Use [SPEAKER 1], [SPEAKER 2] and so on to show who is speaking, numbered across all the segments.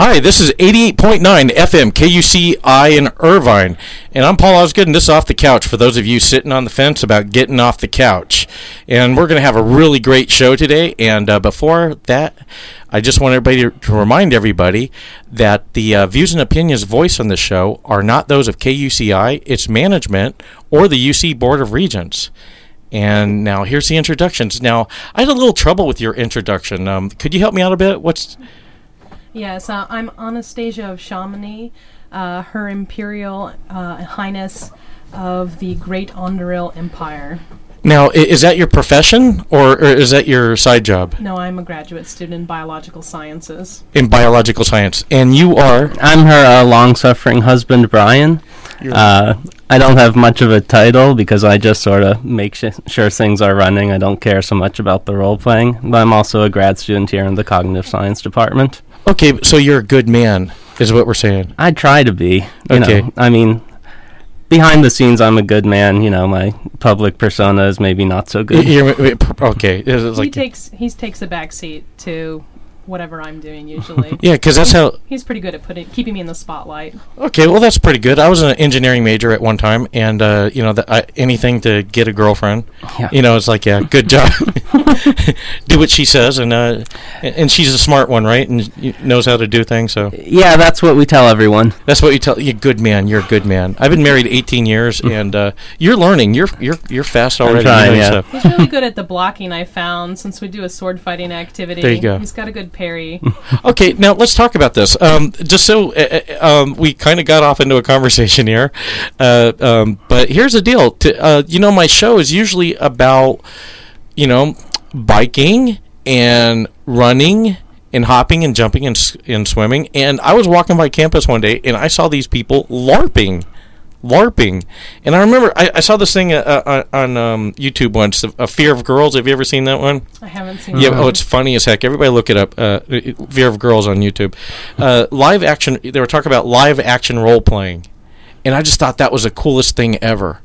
[SPEAKER 1] Hi, this is 88.9 FM KUCI in Irvine, and I'm Paul Osgood, and this is Off the Couch for those of you sitting on the fence about getting off the couch. And we're going to have a really great show today, and uh, before that, I just want everybody to, remind everybody that the uh, views and opinions voiced on the show are not those of KUCI, its management, or the UC Board of Regents. And now here's the introductions. Now, I had a little trouble with your introduction. Um, could you help me out a bit? What's
[SPEAKER 2] Yes, uh, I'm Anastasia of Chamonix, uh, Her Imperial uh, Highness of the Great Onderil Empire.
[SPEAKER 1] Now, i- is that your profession or, or is that your side job
[SPEAKER 2] No, I'm a graduate student in biological sciences.
[SPEAKER 1] in biological science? And you are
[SPEAKER 3] I'm her uh, long-suffering husband, Brian. Uh, I don't have much of a title because I just sort of make sh- sure things are running. I don't care so much about the role playing, but I'm also a grad student here in the cognitive science department.
[SPEAKER 1] Okay. So you're a good man, is what we're saying.
[SPEAKER 3] I try to be. You
[SPEAKER 1] Okay.
[SPEAKER 3] Know, I mean, behind the scenes, I'm a good man. You know, my public persona is maybe not so good.
[SPEAKER 1] you're- okay. It's
[SPEAKER 2] he takes he takes a back seat to whatever I'm doing usually.
[SPEAKER 1] yeah, because that's how.
[SPEAKER 2] He's pretty good at putting keeping me in the spotlight.
[SPEAKER 1] Okay, well that's pretty good. I was an engineering major at one time, and uh, you know, the, I, anything to get a girlfriend.
[SPEAKER 3] Yeah.
[SPEAKER 1] You know, it's like yeah, good job. do what she says, and uh, and and she's a smart one, right? And y- knows how to do things. So
[SPEAKER 3] Yeah, that's what we tell everyone.
[SPEAKER 1] that's what you tell. You're a good man. You're a good man. I've been married 18 years, and uh, you're learning. You're you're you're fast already.
[SPEAKER 3] trying,
[SPEAKER 1] you know,
[SPEAKER 3] yeah.
[SPEAKER 1] so-
[SPEAKER 2] He's really good at the blocking I found since we do a sword fighting activity.
[SPEAKER 1] There you go.
[SPEAKER 2] He's got a good parry.
[SPEAKER 1] Okay, now let's talk about this. Um, just so uh, um, we kind of got off into a conversation here, uh, um, but here's the deal. To, uh, you know, my show is usually about you know biking and running and hopping and jumping and, and swimming. And I was walking by campus one day and I saw these people larping. LARPing, and I remember I, I saw this thing uh, uh, on um, YouTube once. A Fear of Girls. Have you ever seen that one?
[SPEAKER 2] I haven't seen
[SPEAKER 1] Yeah, oh, it's funny as heck. Everybody look it up. Uh, Fear of Girls on YouTube. Uh, live action. They were talking about live action role playing, and I just thought that was the coolest thing ever.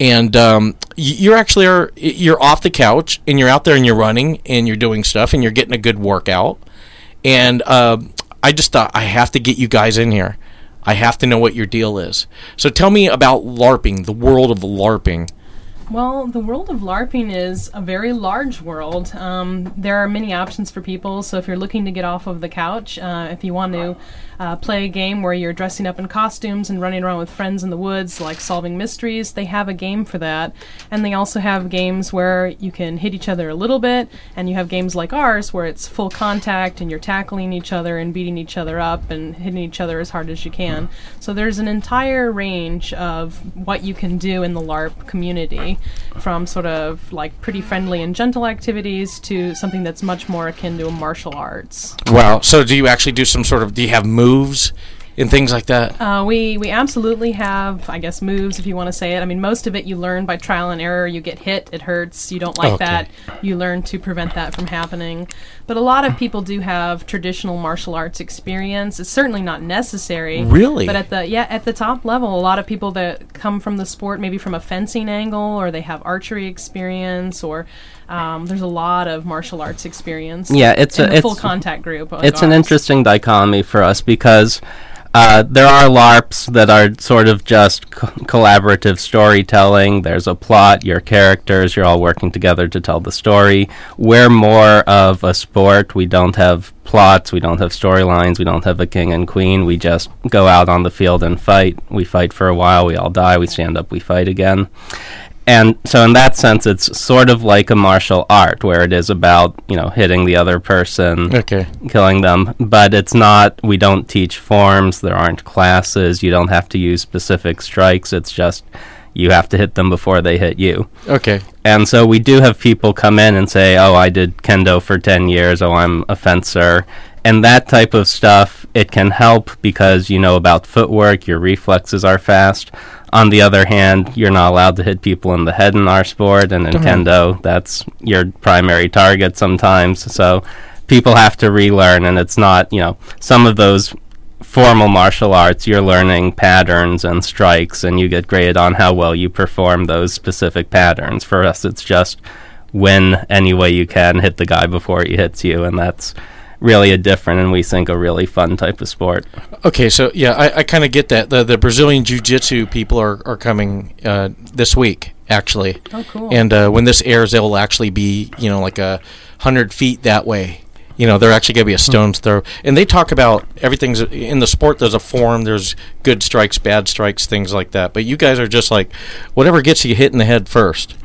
[SPEAKER 1] And um, you're actually are you're off the couch and you're out there and you're running and you're doing stuff and you're getting a good workout. And uh, I just thought I have to get you guys in here. I have to know what your deal is. So tell me about LARPing, the world of LARPing.
[SPEAKER 2] Well, the world of LARPing is a very large world. Um, there are many options for people. So if you're looking to get off of the couch, uh, if you want to uh, play a game where you're dressing up in costumes and running around with friends in the woods, like solving mysteries, they have a game for that. And they also have games where you can hit each other a little bit, and you have games like ours where it's full contact and you're tackling each other and beating each other up and hitting each other as hard as you can. So there's an entire range of what you can do in the LARP community, from sort of like pretty friendly and gentle activities to something that's much more akin to martial arts.
[SPEAKER 1] Wow. So do you actually do some sort of? Do you have moves and things like that?
[SPEAKER 2] Uh, we we absolutely have, I guess, moves if you want to say it. I mean, most of it you learn by trial and error. You get hit, it hurts. You don't like
[SPEAKER 1] Okay.
[SPEAKER 2] that. You learn to prevent that from happening. But a lot of people do have traditional martial arts experience. It's certainly not necessary.
[SPEAKER 1] Really?
[SPEAKER 2] But at the yeah at the top level, a lot of people that come from the sport, maybe from a fencing angle, or they have archery experience, or um, there's a lot of martial arts experience.
[SPEAKER 3] Yeah, it's
[SPEAKER 2] in
[SPEAKER 3] a-
[SPEAKER 2] the
[SPEAKER 3] it's-
[SPEAKER 2] full contact group. like
[SPEAKER 3] it's an interesting dichotomy for us because uh, there are LARPs that are sort of just co- collaborative storytelling. There's a plot, your characters, you're all working together to tell the story. We're more of a sport. We don't have plots, we don't have storylines, we don't have a king and queen. We just go out on the field and fight. We fight for a while, we all die, we stand up, we fight again. And so, in that sense, it's sort of like a martial art where it is about, you know, hitting the other person,
[SPEAKER 1] Okay.
[SPEAKER 3] killing them. But it's not, we don't teach forms, there aren't classes, you don't have to use specific strikes. It's just you have to hit them before they hit you.
[SPEAKER 1] Okay.
[SPEAKER 3] And so we do have people come in and say, "Oh, I did kendo for 10 years. Oh, I'm a fencer." And that type of stuff, it can help because you know about footwork, your reflexes are fast. On the other hand, you're not allowed to hit people in the head in our sport, and in kendo, that's your primary target sometimes. So people have to relearn, and it's not, you know, some of those formal martial arts, you're learning patterns and strikes, and you get graded on how well you perform those specific patterns. For us, it's just win any way you can, hit the guy before he hits you, and that's really a different and we think a really fun type of sport.
[SPEAKER 1] Okay, so yeah, I, I kind of get that. The the Brazilian Jiu Jitsu people are are coming uh, this week actually.
[SPEAKER 2] Oh, cool.
[SPEAKER 1] And uh, when this airs, they'll actually be you know like a hundred feet that way. You know, they're actually going to be a hmm. stone's throw. And they talk about everything's in the sport. There's a form. There's good strikes, bad strikes, things like that. But you guys are just like whatever gets you hit in the head first.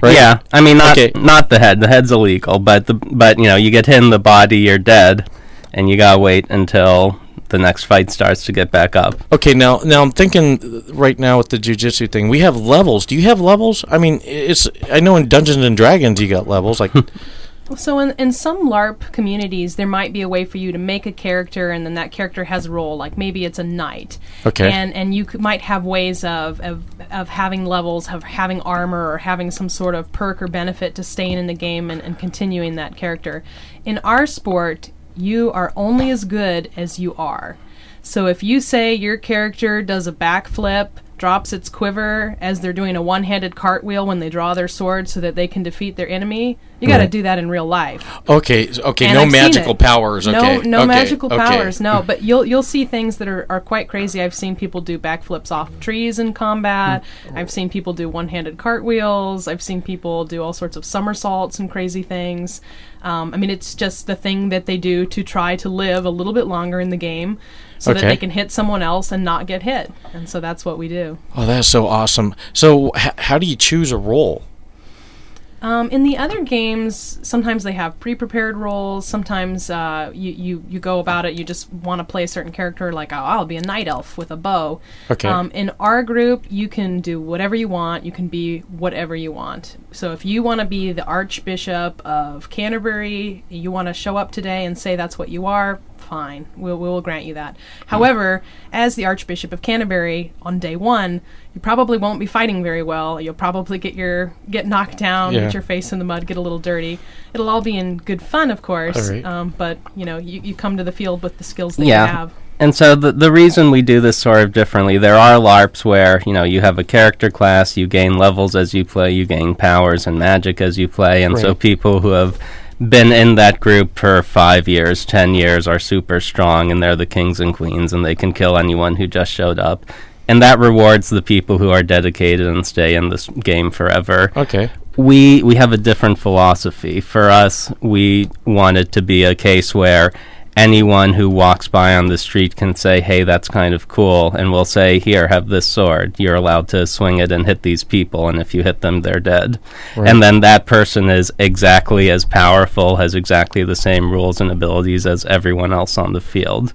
[SPEAKER 1] Right?
[SPEAKER 3] Yeah, I mean not
[SPEAKER 1] Okay.
[SPEAKER 3] not the head. The head's illegal, but the but you know you get hit in the body, you're dead, and you gotta wait until the next fight starts to get back up.
[SPEAKER 1] Okay, now now I'm thinking right now with the jujitsu thing. We have levels. Do you have levels? I mean, it's I know in Dungeons and Dragons you got levels. Like,
[SPEAKER 2] So in, in some LARP communities, there might be a way for you to make a character, and then that character has a role. Like maybe it's a knight,
[SPEAKER 1] Okay.
[SPEAKER 2] and and you could, might have ways of, of of having levels, of having armor, or having some sort of perk or benefit to staying in the game and, and continuing that character. In our sport, you are only as good as you are. So if you say your character does a backflip, drops its quiver as they're doing a one-handed cartwheel when they draw their sword so that they can defeat their enemy, you got to
[SPEAKER 1] Right.
[SPEAKER 2] do that in real life.
[SPEAKER 1] okay, okay,
[SPEAKER 2] And
[SPEAKER 1] no
[SPEAKER 2] I've
[SPEAKER 1] magical powers. Okay,
[SPEAKER 2] No, no
[SPEAKER 1] okay,
[SPEAKER 2] magical
[SPEAKER 1] okay.
[SPEAKER 2] powers. No, but you'll you'll see things that are, are quite crazy. I've seen people do backflips off trees in combat. I've seen people do one-handed cartwheels. I've seen people do all sorts of somersaults and crazy things. Um, I mean, it's just the thing that they do to try to live a little bit longer in the game, so that they can hit someone else and not get hit. And so that's what we do.
[SPEAKER 1] Oh, that's so awesome. So, h- how do you choose a role?
[SPEAKER 2] Um, in the other games, sometimes they have pre-prepared roles. Sometimes uh, you, you you go about it. You just want to play a certain character, like oh, I'll be a night elf with a bow.
[SPEAKER 1] Okay.
[SPEAKER 2] Um, in our group, you can do whatever you want. You can be whatever you want. So if you want to be the Archbishop of Canterbury, you want to show up today and say that's what you are. Fine, we'll, we'll grant you that. However, as the Archbishop of Canterbury on day one, you probably won't be fighting very well. You'll probably get your get knocked down,
[SPEAKER 1] Yeah.
[SPEAKER 2] get your face in the mud, get a little dirty. It'll all be in good fun, of course.
[SPEAKER 1] All right.
[SPEAKER 2] Um, but you know, you, you come to the field with the skills that
[SPEAKER 3] Yeah.
[SPEAKER 2] you have.
[SPEAKER 3] And so the the reason we do this sort of differently, there are LARPs where you know you have a character class, you gain levels as you play, you gain powers and magic as you play, and so people who have been in that group for five years, ten years are super strong, and they're the kings and queens, and they can kill anyone who just showed up. And that rewards the people who are dedicated and stay in this game forever
[SPEAKER 1] Okay.
[SPEAKER 3] we we have a different philosophy. For us, we want it to be a case where anyone who walks by on the street can say, "Hey, that's kind of cool," and we'll say, "Here, have this sword. You're allowed to swing it and hit these people, and if you hit them, they're dead."
[SPEAKER 1] Right.
[SPEAKER 3] And then that person is exactly as powerful, has exactly the same rules and abilities as everyone else on the field.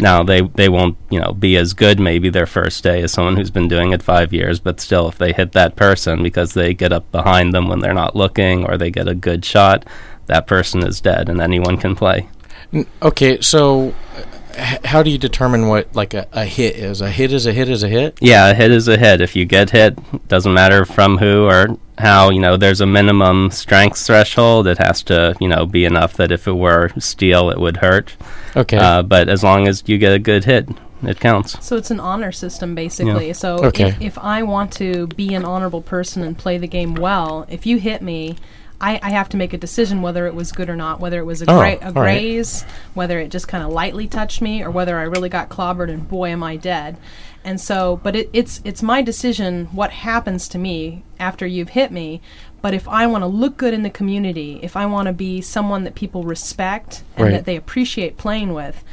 [SPEAKER 3] Now they they won't you know be as good maybe their first day as someone who's been doing it five years, but still if they hit that person because they get up behind them when they're not looking or they get a good shot, that person is dead and anyone can play.
[SPEAKER 1] N- Okay, so uh, h- how do you determine what like a, a hit is? A hit is a hit is a hit.
[SPEAKER 3] Yeah, a hit is a hit. If you get hit, doesn't matter from who or how. You know, there's a minimum strength threshold. It has to you know be enough that if it were steel, it would hurt.
[SPEAKER 1] Okay.
[SPEAKER 3] Uh, but as long as you get a good hit, it counts.
[SPEAKER 2] So it's an honor system, basically. So
[SPEAKER 1] Okay.
[SPEAKER 2] if, if I want to be an honorable person and play the game well, if you hit me, I, I have to make a decision whether it was good or not, whether it was a,
[SPEAKER 1] Oh,
[SPEAKER 2] a
[SPEAKER 1] all right.
[SPEAKER 2] graze, whether it just kind of lightly touched me, or whether I really got clobbered and boy am I dead. And so, but it, it's it's my decision what happens to me after you've hit me. But if I want to look good in the community, if I want to be someone that people respect and
[SPEAKER 1] Right.
[SPEAKER 2] that they appreciate playing with,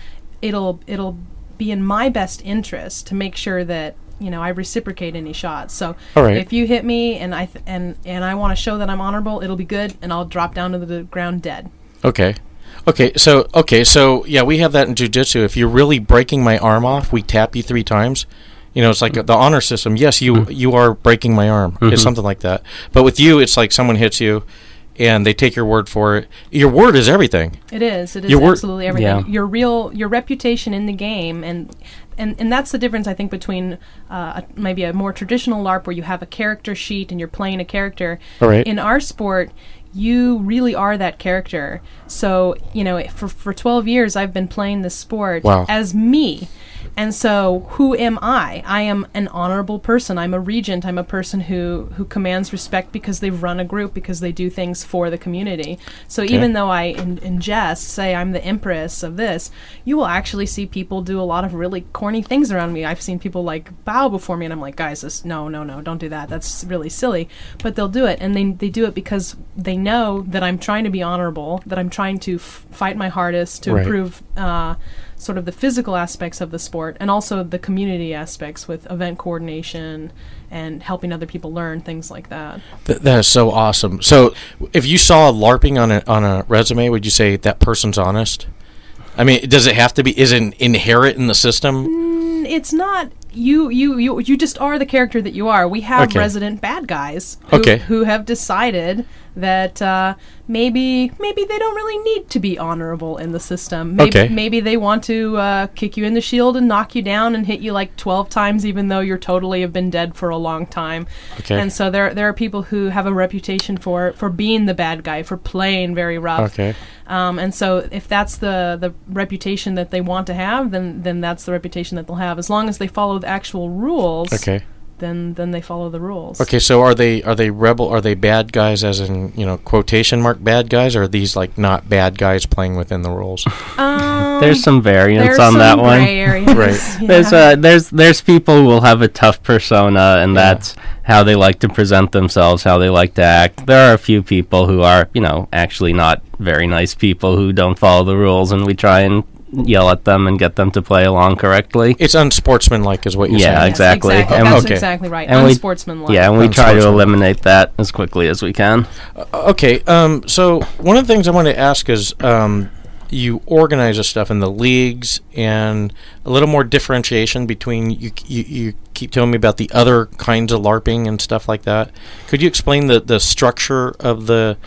[SPEAKER 2] it'll it'll be in my best interest to make sure that you know I reciprocate any shots. So
[SPEAKER 1] All right.
[SPEAKER 2] if you hit me and I th- and and I want to show that I'm honorable, it'll be good, and I'll drop down to the ground dead.
[SPEAKER 1] Okay. Okay, so okay, so yeah, we have that in jujitsu. If you're really breaking my arm off, we tap you three times. You know, it's like the honor system. Yes, you mm-hmm. you are breaking my arm. It's mm-hmm. something like that. But with you, it's like someone hits you, and they take your word for it. Your word is everything.
[SPEAKER 2] It is. It is
[SPEAKER 1] Your wor-
[SPEAKER 2] absolutely everything.
[SPEAKER 3] Yeah.
[SPEAKER 2] Your real your reputation in the game and. And, and that's the difference, I think, between uh, a, maybe a more traditional LARP where you have a character sheet and you're playing a character.
[SPEAKER 1] Right.
[SPEAKER 2] In our sport, you really are that character. So, you know, for, for 12 years, I've been playing this sport
[SPEAKER 1] Wow.
[SPEAKER 2] as me. And so, who am I? I am an honorable person. I'm a regent. I'm a person who who commands respect because they've run a group because they do things for the community. So even though I in, in jest say I'm the empress of this, you will actually see people do a lot of really corny things around me. I've seen people like bow before me, and I'm like, guys, this no, no, no, don't do that. That's really silly. But they'll do it, and they they do it because they know that I'm trying to be honorable, that I'm trying to f- fight my hardest to
[SPEAKER 1] Right.
[SPEAKER 2] improve. Uh, sort of the physical aspects of the sport and also the community aspects with event coordination and helping other people learn things like that.
[SPEAKER 1] Th- that is so awesome. So, if you saw LARPing on a on a resume, would you say that person's honest? I mean, does it have to be? Is it inherent in the system?
[SPEAKER 2] Mm, it's not you you you you just are the character that you are. We have
[SPEAKER 1] Okay.
[SPEAKER 2] resident bad guys who,
[SPEAKER 1] Okay.
[SPEAKER 2] who have decided that uh, maybe maybe they don't really need to be honorable in the system. Maybe,
[SPEAKER 1] Okay.
[SPEAKER 2] maybe they want to uh, kick you in the shield and knock you down and hit you like twelve times, even though you're totally have been dead for a long time.
[SPEAKER 1] Okay.
[SPEAKER 2] And so there there are people who have a reputation for for being the bad guy, for playing very rough.
[SPEAKER 1] Okay.
[SPEAKER 2] Um, and so if that's the the reputation that they want to have, then then that's the reputation that they'll have. As long as they follow the actual rules,
[SPEAKER 1] Okay.
[SPEAKER 2] Then then they follow the rules.
[SPEAKER 1] Okay. So, are they are they rebel? Are they bad guys, as in you know quotation mark bad guys, or are these like not bad guys playing within the rules?
[SPEAKER 2] Um,
[SPEAKER 3] There's some variance
[SPEAKER 2] there's
[SPEAKER 3] on
[SPEAKER 2] some
[SPEAKER 3] that one.
[SPEAKER 2] areas.
[SPEAKER 1] Right.
[SPEAKER 2] yeah.
[SPEAKER 3] There's uh, there's there's people who will have a tough persona, and
[SPEAKER 1] Yeah.
[SPEAKER 3] that's how they like to present themselves, how they like to act. There are a few people who are, you know, actually not very nice people who don't follow the rules, and we try and yell at them and get them to play along correctly.
[SPEAKER 1] It's unsportsmanlike, is what you're
[SPEAKER 3] Yeah,
[SPEAKER 1] saying.
[SPEAKER 2] Yes,
[SPEAKER 3] exactly.
[SPEAKER 2] exactly.
[SPEAKER 3] And-
[SPEAKER 2] That's
[SPEAKER 1] Okay.
[SPEAKER 2] exactly right.
[SPEAKER 3] And we-
[SPEAKER 2] Unsportsmanlike.
[SPEAKER 3] Yeah, and we try to eliminate that as quickly as we can.
[SPEAKER 1] Okay, um, so one of the things I want to ask is um, you organize this stuff in the leagues and a little more differentiation between you, you. You keep telling me about the other kinds of LARPing and stuff like that. Could you explain the, the structure of the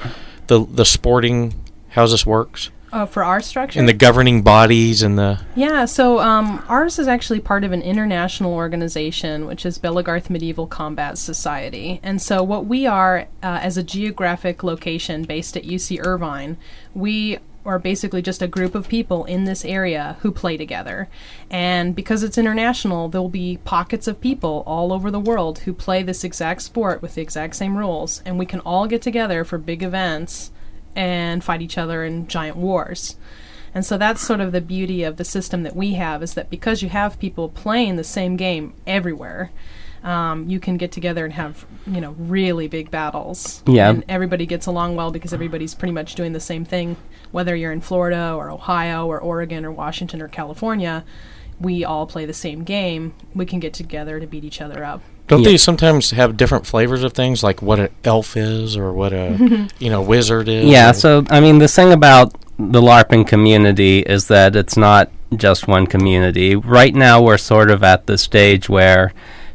[SPEAKER 1] the the sporting how this works
[SPEAKER 2] Uh, for our structure.
[SPEAKER 1] and the governing bodies and the
[SPEAKER 2] Yeah, so um, ours is actually part of an international organization, which is Belegarth Medieval Combat Society. And so, what we are uh, as a geographic location based at UC Irvine, we are basically just a group of people in this area who play together. And because it's international, there will be pockets of people all over the world who play this exact sport with the exact same rules. And we can all get together for big events and fight each other in giant wars. And so that's sort of the beauty of the system that we have is that because you have people playing the same game everywhere, um, you can get together and have you know really big battles.
[SPEAKER 3] Yeah.
[SPEAKER 2] and everybody gets along well because everybody's pretty much doing the same thing, whether you're in Florida or Ohio or Oregon or Washington or California. We all play the same game. We can get together to beat each other up.
[SPEAKER 1] Don't
[SPEAKER 3] Yeah.
[SPEAKER 1] they sometimes have different flavors of things like what an elf is or what a you know wizard is?
[SPEAKER 3] Yeah, so I mean, the thing about the LARPing community is that it's not just one community. Right now, we're sort of at the stage where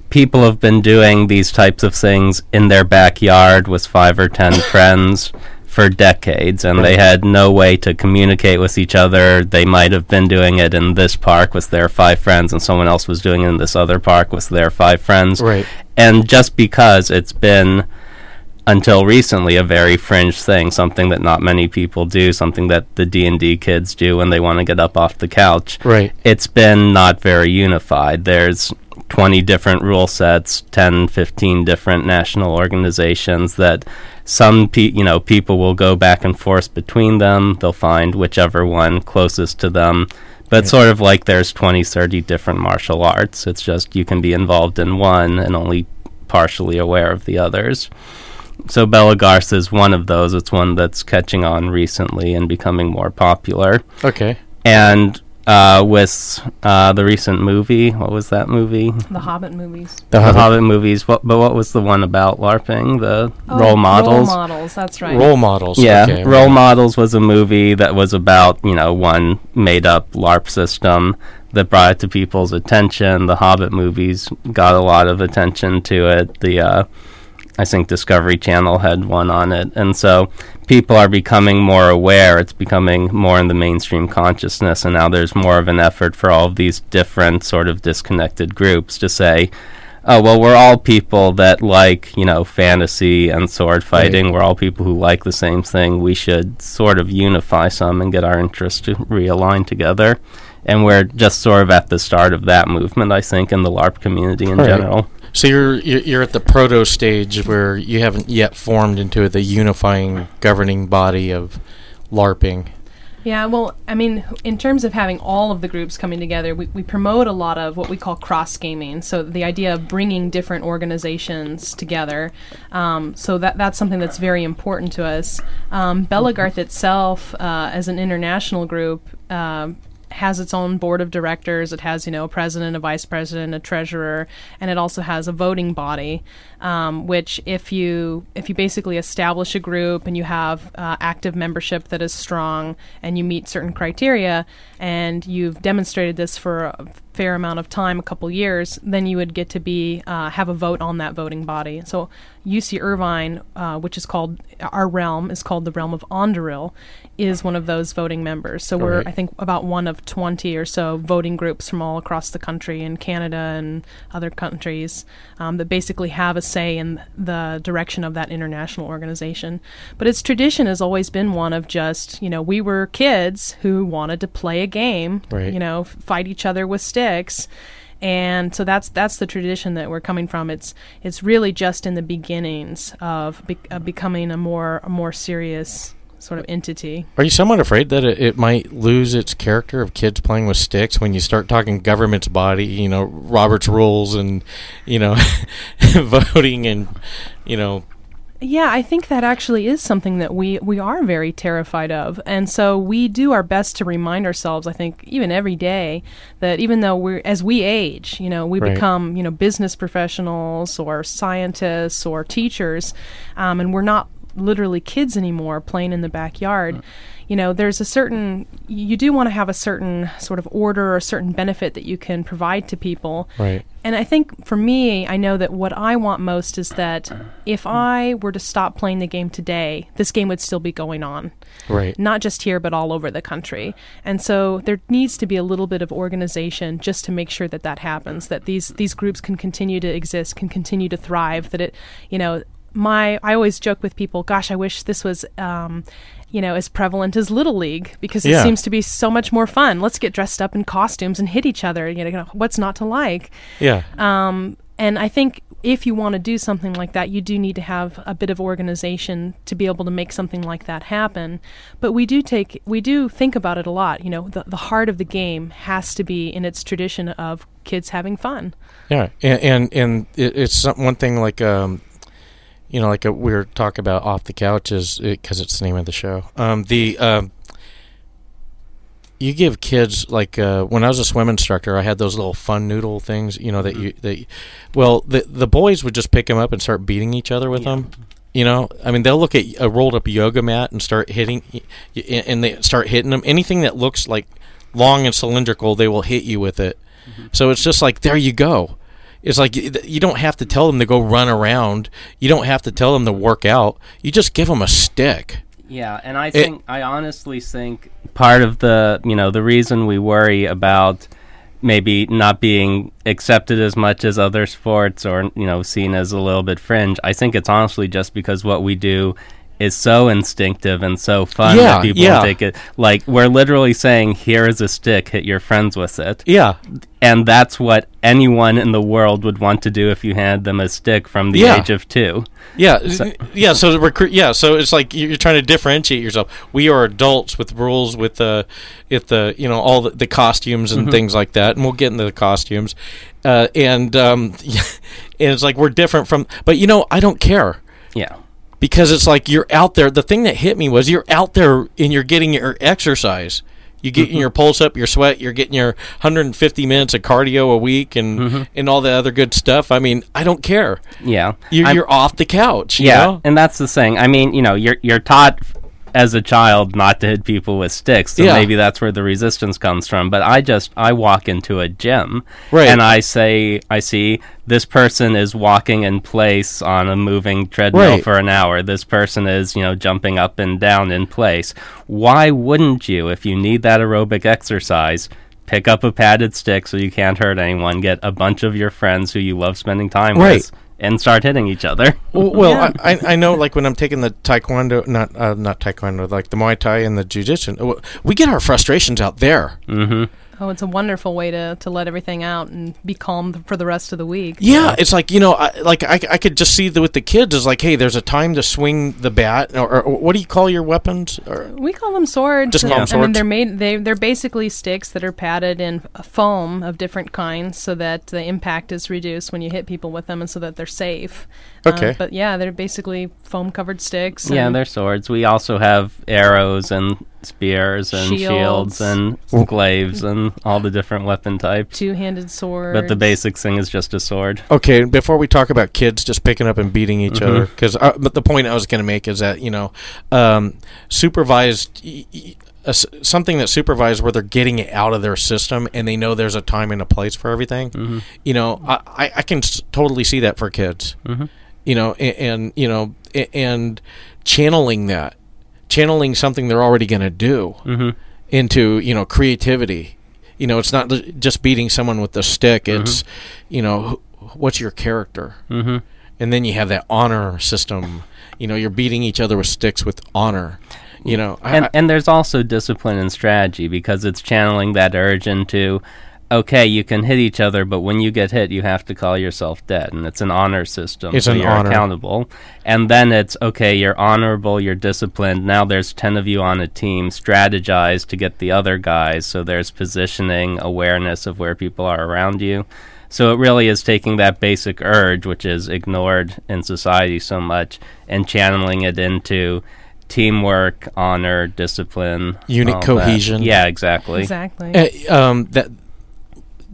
[SPEAKER 3] people have been doing these types of things in their backyard with five or ten friends for decades, and they had no way to communicate with each other. They might have been doing it in this park with their five friends, and someone else was doing it in this other park with their five friends.
[SPEAKER 1] right.
[SPEAKER 3] And just because it's been until recently a very fringe thing, something that not many people do, something that the D&D kids do when they want to get up off the couch.
[SPEAKER 1] Right.
[SPEAKER 3] It's been not very unified. There's 20 different rule sets, 10, 15 different national organizations that some pe- you know people will go back and forth between them. They'll find whichever one closest to them. But sort of like there's 20, 30 different martial arts. It's just you can be involved in one and only partially aware of the others. So Belegarth is one of those. It's one that's catching on recently and becoming more popular.
[SPEAKER 1] Okay.
[SPEAKER 3] And uh, with uh, the recent movie, what was that movie?
[SPEAKER 2] The Hobbit movies.
[SPEAKER 1] The
[SPEAKER 3] The
[SPEAKER 1] Hobbit.
[SPEAKER 3] Hobbit movies. What, but what was the one about LARPing? The
[SPEAKER 2] Oh,
[SPEAKER 3] role models.
[SPEAKER 2] Role models. That's right.
[SPEAKER 1] Role models.
[SPEAKER 3] Yeah,
[SPEAKER 1] okay,
[SPEAKER 3] Role
[SPEAKER 1] right.
[SPEAKER 3] Models was a movie that was about, you know, one made up LARP system that brought it to people's attention. The Hobbit movies got a lot of attention to it. The, uh, I think Discovery Channel had one on it. And so people are becoming more aware. It's becoming more in the mainstream consciousness. And now there's more of an effort for all of these different sort of disconnected groups to say, oh well we're all people that like you know fantasy and sword fighting we're all people who like the same thing we should sort of unify some and get our interests to realign together and we're just sort of at the start of that movement, I think, in the LARP community in
[SPEAKER 1] Right.
[SPEAKER 3] general.
[SPEAKER 1] So you're you're you're at the proto stage where you haven't yet formed into the unifying governing body of LARPing.
[SPEAKER 2] Yeah, well, I mean, in terms of having all of the groups coming together, we, we promote a lot of what we call cross gaming. So the idea of bringing different organizations together. Um, so that that's something that's very important to us. Um, Belegarth itself, uh, as an international group. um has its own board of directors. It has, you know, a president, a vice president, a treasurer, and it also has a voting body. Um, which, if you if you basically establish a group and you have uh, active membership that is strong, and you meet certain criteria, and you've demonstrated this for fair amount of time, a couple years, then you would get to be uh, have a vote on that voting body. So UC Irvine, uh, which is called our realm, is called the realm of Onderil, is one of those voting members. So we're
[SPEAKER 1] Right.
[SPEAKER 2] I think about one of twenty or so voting groups from all across the country in Canada and other countries um, that basically have a say in the direction of that international organization. But its tradition has always been one of just you know we were kids who wanted to play a game,
[SPEAKER 1] Right.
[SPEAKER 2] you know, fight each other with sticks and so that's that's the tradition that we're coming from. It's it's really just in the beginnings of, be, of becoming a more a more serious sort of entity.
[SPEAKER 1] Are you somewhat afraid that it, it might lose its character of kids playing with sticks when you start talking government's body, you know, Robert's rules and, you know, voting and, you know,
[SPEAKER 2] Yeah, I think that actually is something that we we are very terrified of, and so we do our best to remind ourselves. I think even every day that even though we're as we age, you know, we
[SPEAKER 1] Right.
[SPEAKER 2] become you know business professionals or scientists or teachers, um, and we're not literally kids anymore playing in the backyard. You know, there's a certain you do want to have a certain sort of order or a certain benefit that you can provide to people.
[SPEAKER 1] right.
[SPEAKER 2] And I think for me, I know that what I want most is that if I were to stop playing the game today, this game would still be going on.
[SPEAKER 1] Right.
[SPEAKER 2] Not just here, but all over the country. And so there needs to be a little bit of organization just to make sure that that happens, that these, these groups can continue to exist, can continue to thrive, that it, you know, my, I always joke with people, gosh, I wish this was, um, you know, as prevalent as Little League because it
[SPEAKER 1] Yeah.
[SPEAKER 2] seems to be so much more fun. Let's get dressed up in costumes and hit each other. You know, what's not to like?
[SPEAKER 1] Yeah.
[SPEAKER 2] Um, and I think if you want to do something like that, you do need to have a bit of organization to be able to make something like that happen. But we do take, we do think about it a lot. You know, the, the heart of the game has to be in its tradition of kids having fun.
[SPEAKER 1] Yeah, and and, and it, it's one thing like um, you know, like a, we were talking about off the couch is because it's the name of the show. Um, the um, you give kids like uh, when I was a swim instructor, I had those little fun noodle things. You know that you that well the the boys would just pick them up and start beating each other with them. You know, I mean, they'll look at a rolled up yoga mat and start hitting, and they start hitting them. Anything that looks like long and cylindrical, they will hit you with it. So it's just like there you go. It's like you don't have to tell them to go run around. You don't have to tell them to work out. You just give them a stick.
[SPEAKER 3] Yeah, and I think I honestly think part of the you know the reason we worry about maybe not being accepted as much as other sports or you know seen as a little bit fringe, I think it's honestly just because what we do is so instinctive and so fun
[SPEAKER 1] Yeah,
[SPEAKER 3] that people
[SPEAKER 1] yeah.
[SPEAKER 3] take it like we're literally saying here is a stick, hit your friends with it.
[SPEAKER 1] Yeah,
[SPEAKER 3] And that's what anyone in the world would want to do if you handed them a stick from the
[SPEAKER 1] Yeah.
[SPEAKER 3] age of 2.
[SPEAKER 1] yeah, yeah. So recruit, yeah. So it's like you're trying to differentiate yourself. We are adults with rules, with the, with the, you know, all the, the costumes and things like that. And we'll get into the costumes, uh, and um, and it's like we're different from. But you know, I don't care.
[SPEAKER 3] Yeah.
[SPEAKER 1] Because it's like you're out there. The thing that hit me was you're out there and you're getting your exercise. You're getting mm-hmm. your pulse up, your sweat. You're getting your 150 minutes of cardio a week, and mm-hmm. and all the other good stuff. I mean, I don't care.
[SPEAKER 3] Yeah.
[SPEAKER 1] You're, you're off the couch. you
[SPEAKER 3] Yeah,
[SPEAKER 1] know?
[SPEAKER 3] and that's the thing. I mean, you know, you're you're taught as a child not to hit people with sticks, so
[SPEAKER 1] Yeah.
[SPEAKER 3] maybe that's where the resistance comes from. But I just I walk into a gym,
[SPEAKER 1] Right.
[SPEAKER 3] and I say I see this person is walking in place on a moving treadmill
[SPEAKER 1] Right.
[SPEAKER 3] for an hour. This person is you know jumping up and down in place. Why wouldn't you, if you need that aerobic exercise? Pick up a padded stick so you can't hurt anyone. Get a bunch of your friends who you love spending time
[SPEAKER 1] Right.
[SPEAKER 3] with, and start hitting each other.
[SPEAKER 1] Well, well
[SPEAKER 2] Yeah.
[SPEAKER 1] I, I I know like when I'm taking the taekwondo, not uh, not taekwondo, like the Muay Thai and the Jiu Jitsu, we get our frustrations out there.
[SPEAKER 3] hmm
[SPEAKER 2] Oh, it's a wonderful way to, to let everything out and be calm for the rest of the week.
[SPEAKER 1] Yeah, it's like you know, I, like I, I could just see the, with the kids is like, hey, there's a time to swing the bat, or, or what do you call your weapons? Or,
[SPEAKER 2] We call them swords.
[SPEAKER 1] Just call 'em
[SPEAKER 2] I mean,
[SPEAKER 1] swords?
[SPEAKER 2] they're made. They they're basically sticks that are padded in foam of different kinds, so that the impact is reduced when you hit people with them, and so that they're safe. Um,
[SPEAKER 1] Okay.
[SPEAKER 2] but yeah, they're basically foam covered sticks.
[SPEAKER 3] Yeah,
[SPEAKER 2] and
[SPEAKER 3] they're swords. We also have arrows and spears and shields,
[SPEAKER 2] Shields.
[SPEAKER 3] and glaives and all the different weapon types.
[SPEAKER 2] two handed swords.
[SPEAKER 3] But the basic thing is just a sword.
[SPEAKER 1] Okay, before we talk about kids just picking up and beating each
[SPEAKER 3] Mhm.
[SPEAKER 1] other, because uh, but the point I was going to make is that you know, um, supervised. Y- y- a s something that supervised where they're getting it out of their system and they know there's a time and a place for everything.
[SPEAKER 3] Mhm.
[SPEAKER 1] You know, I, I, I can s- totally see that for kids.
[SPEAKER 3] Mhm.
[SPEAKER 1] You know, and, and you know, and channeling that, channeling something they're already going to do
[SPEAKER 3] hmm
[SPEAKER 1] into you know creativity. You know, it's not just beating someone with the stick. It's you know, what's your character?
[SPEAKER 3] hmm
[SPEAKER 1] and then you have that honor system. You know, you're beating each other with sticks with honor. You know,
[SPEAKER 3] and
[SPEAKER 1] I-
[SPEAKER 3] and there's also discipline and strategy because it's channeling that urge into okay you can hit each other but when you get hit you have to call yourself dead and it's an honor system
[SPEAKER 1] It's
[SPEAKER 3] so
[SPEAKER 1] an
[SPEAKER 3] you're
[SPEAKER 1] honor.
[SPEAKER 3] accountable and then it's okay you're honorable you're disciplined now there's 10 of you on a team strategize to get the other guys so there's positioning awareness of where people are around you so it really is taking that basic urge which is ignored in society so much and channeling it into teamwork, honor, discipline,
[SPEAKER 1] Unit
[SPEAKER 3] all that.
[SPEAKER 1] cohesion.
[SPEAKER 3] Yeah, exactly.
[SPEAKER 2] exactly.
[SPEAKER 1] Uh, um, that.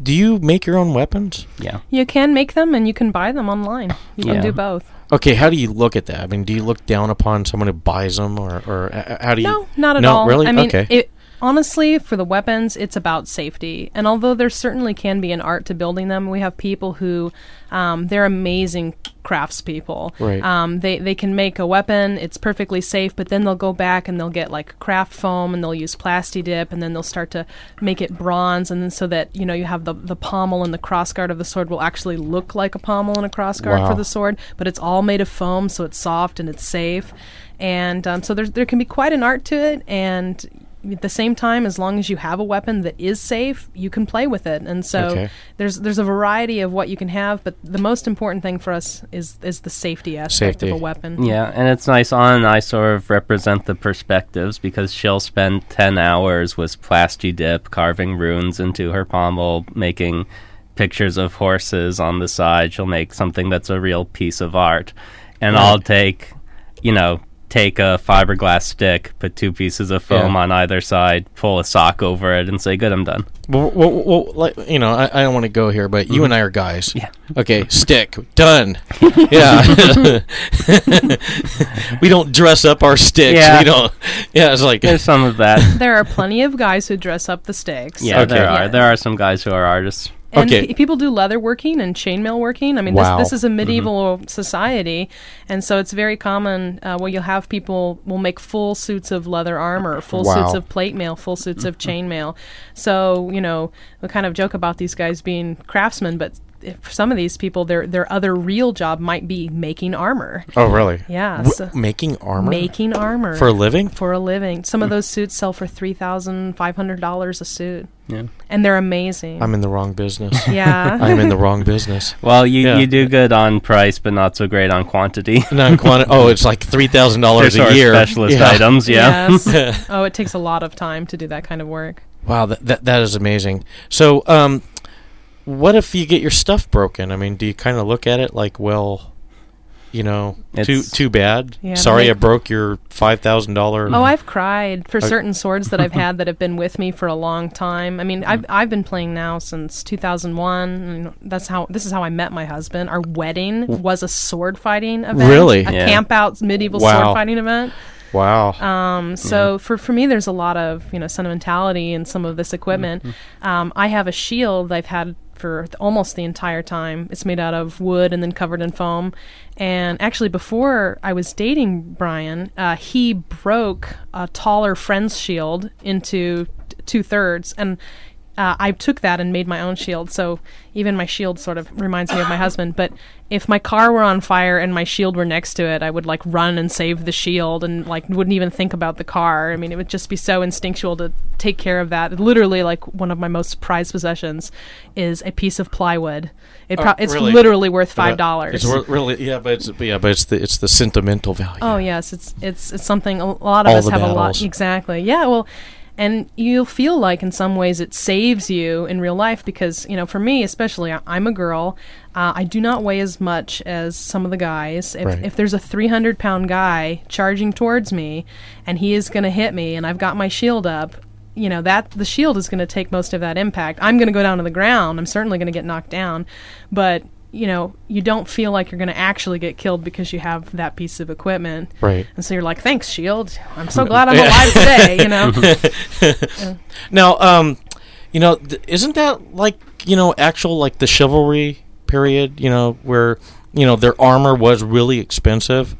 [SPEAKER 1] Do you make your own weapons?
[SPEAKER 3] Yeah.
[SPEAKER 2] you can make them, and you can buy them online. You
[SPEAKER 3] Yeah.
[SPEAKER 2] can do both.
[SPEAKER 1] Okay, how do you look at that? I mean, do you look down upon someone who buys them, or, or uh, how do you?
[SPEAKER 2] No, not at
[SPEAKER 1] No,
[SPEAKER 2] all.
[SPEAKER 1] really?
[SPEAKER 2] I mean,
[SPEAKER 1] Okay.
[SPEAKER 2] it, honestly, for the weapons, it's about safety. And although there certainly can be an art to building them, we have people who um, they're amazing craftspeople.
[SPEAKER 1] Right.
[SPEAKER 2] Um, they they can make a weapon. It's perfectly safe, but then they'll go back and they'll get like craft foam and they'll use plasti dip and then they'll start to make it bronze and then so that you know you have the the pommel and the crossguard of the sword will actually look like a pommel and a crossguard
[SPEAKER 1] Wow.
[SPEAKER 2] for the sword, but it's all made of foam, so it's soft and it's safe. And um, so there's, there can be quite an art to it, and at the same time, as long as you have a weapon that is safe, you can play with it. And so
[SPEAKER 1] Okay.
[SPEAKER 2] there's there's a variety of what you can have, but the most important thing for us is is the safety aspect
[SPEAKER 1] Safety.
[SPEAKER 2] of a weapon.
[SPEAKER 3] Yeah, and it's nice. On and I sort of represent the perspectives because she'll spend 10 hours with plasti dip carving runes into her pommel, making pictures of horses on the side. She'll make something that's a real piece of art. And
[SPEAKER 1] Right.
[SPEAKER 3] I'll take, you know, take a fiberglass stick, put two pieces of foam
[SPEAKER 1] Yeah.
[SPEAKER 3] on either side, pull a sock over it, and say, good, I'm done.
[SPEAKER 1] Well, well, well, like, you know, I, I don't want to go here, but you mm-hmm. and I are guys.
[SPEAKER 3] Yeah.
[SPEAKER 1] Okay, stick done. yeah. we don't dress up our sticks.
[SPEAKER 3] Yeah.
[SPEAKER 1] We don't. Yeah, it's like
[SPEAKER 3] There's some of that.
[SPEAKER 2] There are plenty of guys who dress up the sticks.
[SPEAKER 3] Yeah,
[SPEAKER 1] Okay.
[SPEAKER 3] there are.
[SPEAKER 2] Yeah.
[SPEAKER 3] There are some guys who are artists.
[SPEAKER 2] And
[SPEAKER 1] Okay.
[SPEAKER 2] pe- people do leather working and chainmail working. I mean,
[SPEAKER 1] Wow.
[SPEAKER 2] this, this is a medieval society, and so it's very common. Uh, where you'll have people will make full suits of leather armor, full
[SPEAKER 1] Wow.
[SPEAKER 2] suits of plate mail, full suits of chainmail. So you know, we kind of joke about these guys being craftsmen, but for some of these people, their their other real job might be making armor.
[SPEAKER 1] oh, really?
[SPEAKER 2] Yeah,
[SPEAKER 1] W-
[SPEAKER 2] so-
[SPEAKER 1] making armor
[SPEAKER 2] Making armor
[SPEAKER 1] for a living.
[SPEAKER 2] for a living. Some of those suits sell for three thousand five hundred dollars a suit,
[SPEAKER 3] Yeah.
[SPEAKER 2] and they're amazing.
[SPEAKER 1] I'm in the wrong business.
[SPEAKER 2] yeah.
[SPEAKER 1] I'm in the wrong business.
[SPEAKER 3] Well, you,
[SPEAKER 1] Yeah.
[SPEAKER 3] you do good on price, but not so great on quantity.
[SPEAKER 1] Non quanti- Oh, it's like three thousand dollars a year.
[SPEAKER 3] specialist
[SPEAKER 1] Yeah.
[SPEAKER 3] items, yeah.
[SPEAKER 2] Yes. oh, it takes a lot of time to do that kind of work.
[SPEAKER 1] Wow, that, that that is amazing. So, um, what if you get your stuff broken? I mean, do you kind of look at it like, well, you know, too
[SPEAKER 3] It's-
[SPEAKER 1] too bad.
[SPEAKER 2] Yeah,
[SPEAKER 1] Sorry, I broke your five thousand dollar.
[SPEAKER 2] Oh, I've cried for
[SPEAKER 1] Okay.
[SPEAKER 2] certain swords that I've had that have been with me for a long time. I mean, I've I've been playing now since 2001. That's how this is how I met my husband. Our wedding was a sword fighting event.
[SPEAKER 1] Really?
[SPEAKER 2] A
[SPEAKER 3] Yeah.
[SPEAKER 2] camp out medieval
[SPEAKER 1] Wow.
[SPEAKER 2] sword fighting event.
[SPEAKER 1] Wow.
[SPEAKER 2] Um, so for, for me, there's a lot of you know sentimentality in some of this equipment. Um, I have a shield I've had for almost the entire time. It's made out of wood and then covered in foam. And actually, before I was dating Brian, uh, he broke a taller friend's shield into two thirds and. Uh, I took that and made my own shield. So even my shield sort of reminds me of my husband. But if my car were on fire and my shield were next to it, I would like run and save the shield and like wouldn't even think about the car. I mean, it would just be so instinctual to take care of that. Literally, like one of my most prized possessions is a piece of plywood. It pro-
[SPEAKER 1] Oh,
[SPEAKER 2] it's
[SPEAKER 1] really?
[SPEAKER 2] literally worth five dollars.
[SPEAKER 1] It's wor- really yeah, but it's yeah, but it's the it's the sentimental value.
[SPEAKER 2] Oh yes, it's it's it's something a lot of
[SPEAKER 1] All
[SPEAKER 2] us have a lot exactly. Yeah, well, and you'll feel like in some ways it saves you in real life because you know for me especially I- I'm a girl. Uh, I do not weigh as much as some of the guys. If
[SPEAKER 1] Right.
[SPEAKER 2] if there's a 300 pound guy charging towards me and he is going to hit me and I've got my shield up. You know that the shield is going to take most of that impact. I'm going to go down to the ground. I'm certainly going to get knocked down, but you know you don't feel like you're going to actually get killed because you have that piece of equipment.
[SPEAKER 1] Right.
[SPEAKER 2] And so you're like, thanks, Shield. I'm so mm-hmm. glad I'm alive today, you know? Mm-hmm.
[SPEAKER 1] Now, um, you know, th- isn't that like you know actual like the chivalry period? You know, where you know their armor was really expensive.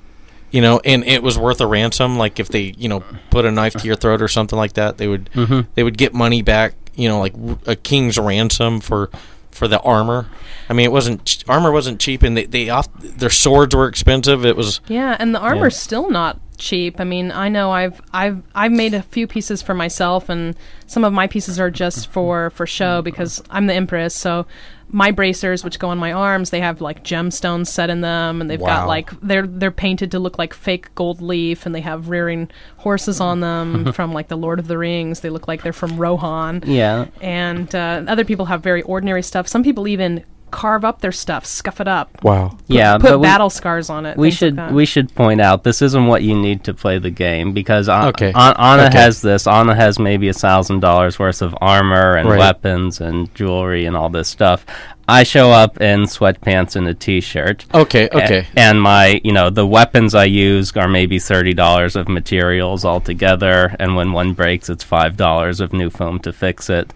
[SPEAKER 1] You know, and it was worth a ransom. Like if they, you know, put a knife to your throat or something like that, they would mm-hmm. they would get money back. You know, like a king's ransom for for the armor. I mean, it wasn't armor wasn't cheap, and they they off their swords were expensive. It was
[SPEAKER 2] Yeah, and the armor's still not cheap. I mean, I know I've I've I've made a few pieces for myself and some of my pieces are just for for show because I'm the empress, so my bracers which go on my arms, they have like gemstones set in them and they've
[SPEAKER 1] Wow.
[SPEAKER 2] got like they're they're painted to look like fake gold leaf and they have rearing horses on them from like the Lord of the Rings. They look like they're from Rohan.
[SPEAKER 3] Yeah.
[SPEAKER 2] and uh, other people have very ordinary stuff. Some people even carve up their stuff, scuff it up,
[SPEAKER 1] wow.
[SPEAKER 3] yeah,
[SPEAKER 2] put
[SPEAKER 3] but we-
[SPEAKER 2] battle scars on it.
[SPEAKER 3] we
[SPEAKER 2] things like
[SPEAKER 3] should we should point out this isn't what you need to play the game because An-
[SPEAKER 1] Okay.
[SPEAKER 3] An- Anna
[SPEAKER 1] Okay.
[SPEAKER 3] has this. Anna has maybe a thousand dollars worth of armor and
[SPEAKER 1] Right.
[SPEAKER 3] weapons and jewelry and all this stuff. I show up in sweatpants and a t-shirt.
[SPEAKER 1] Okay.
[SPEAKER 3] A-
[SPEAKER 1] Okay.
[SPEAKER 3] and my, you know, the weapons I use are maybe thirty dollars of materials altogether, and when one breaks, it's five dollars of new foam to fix it.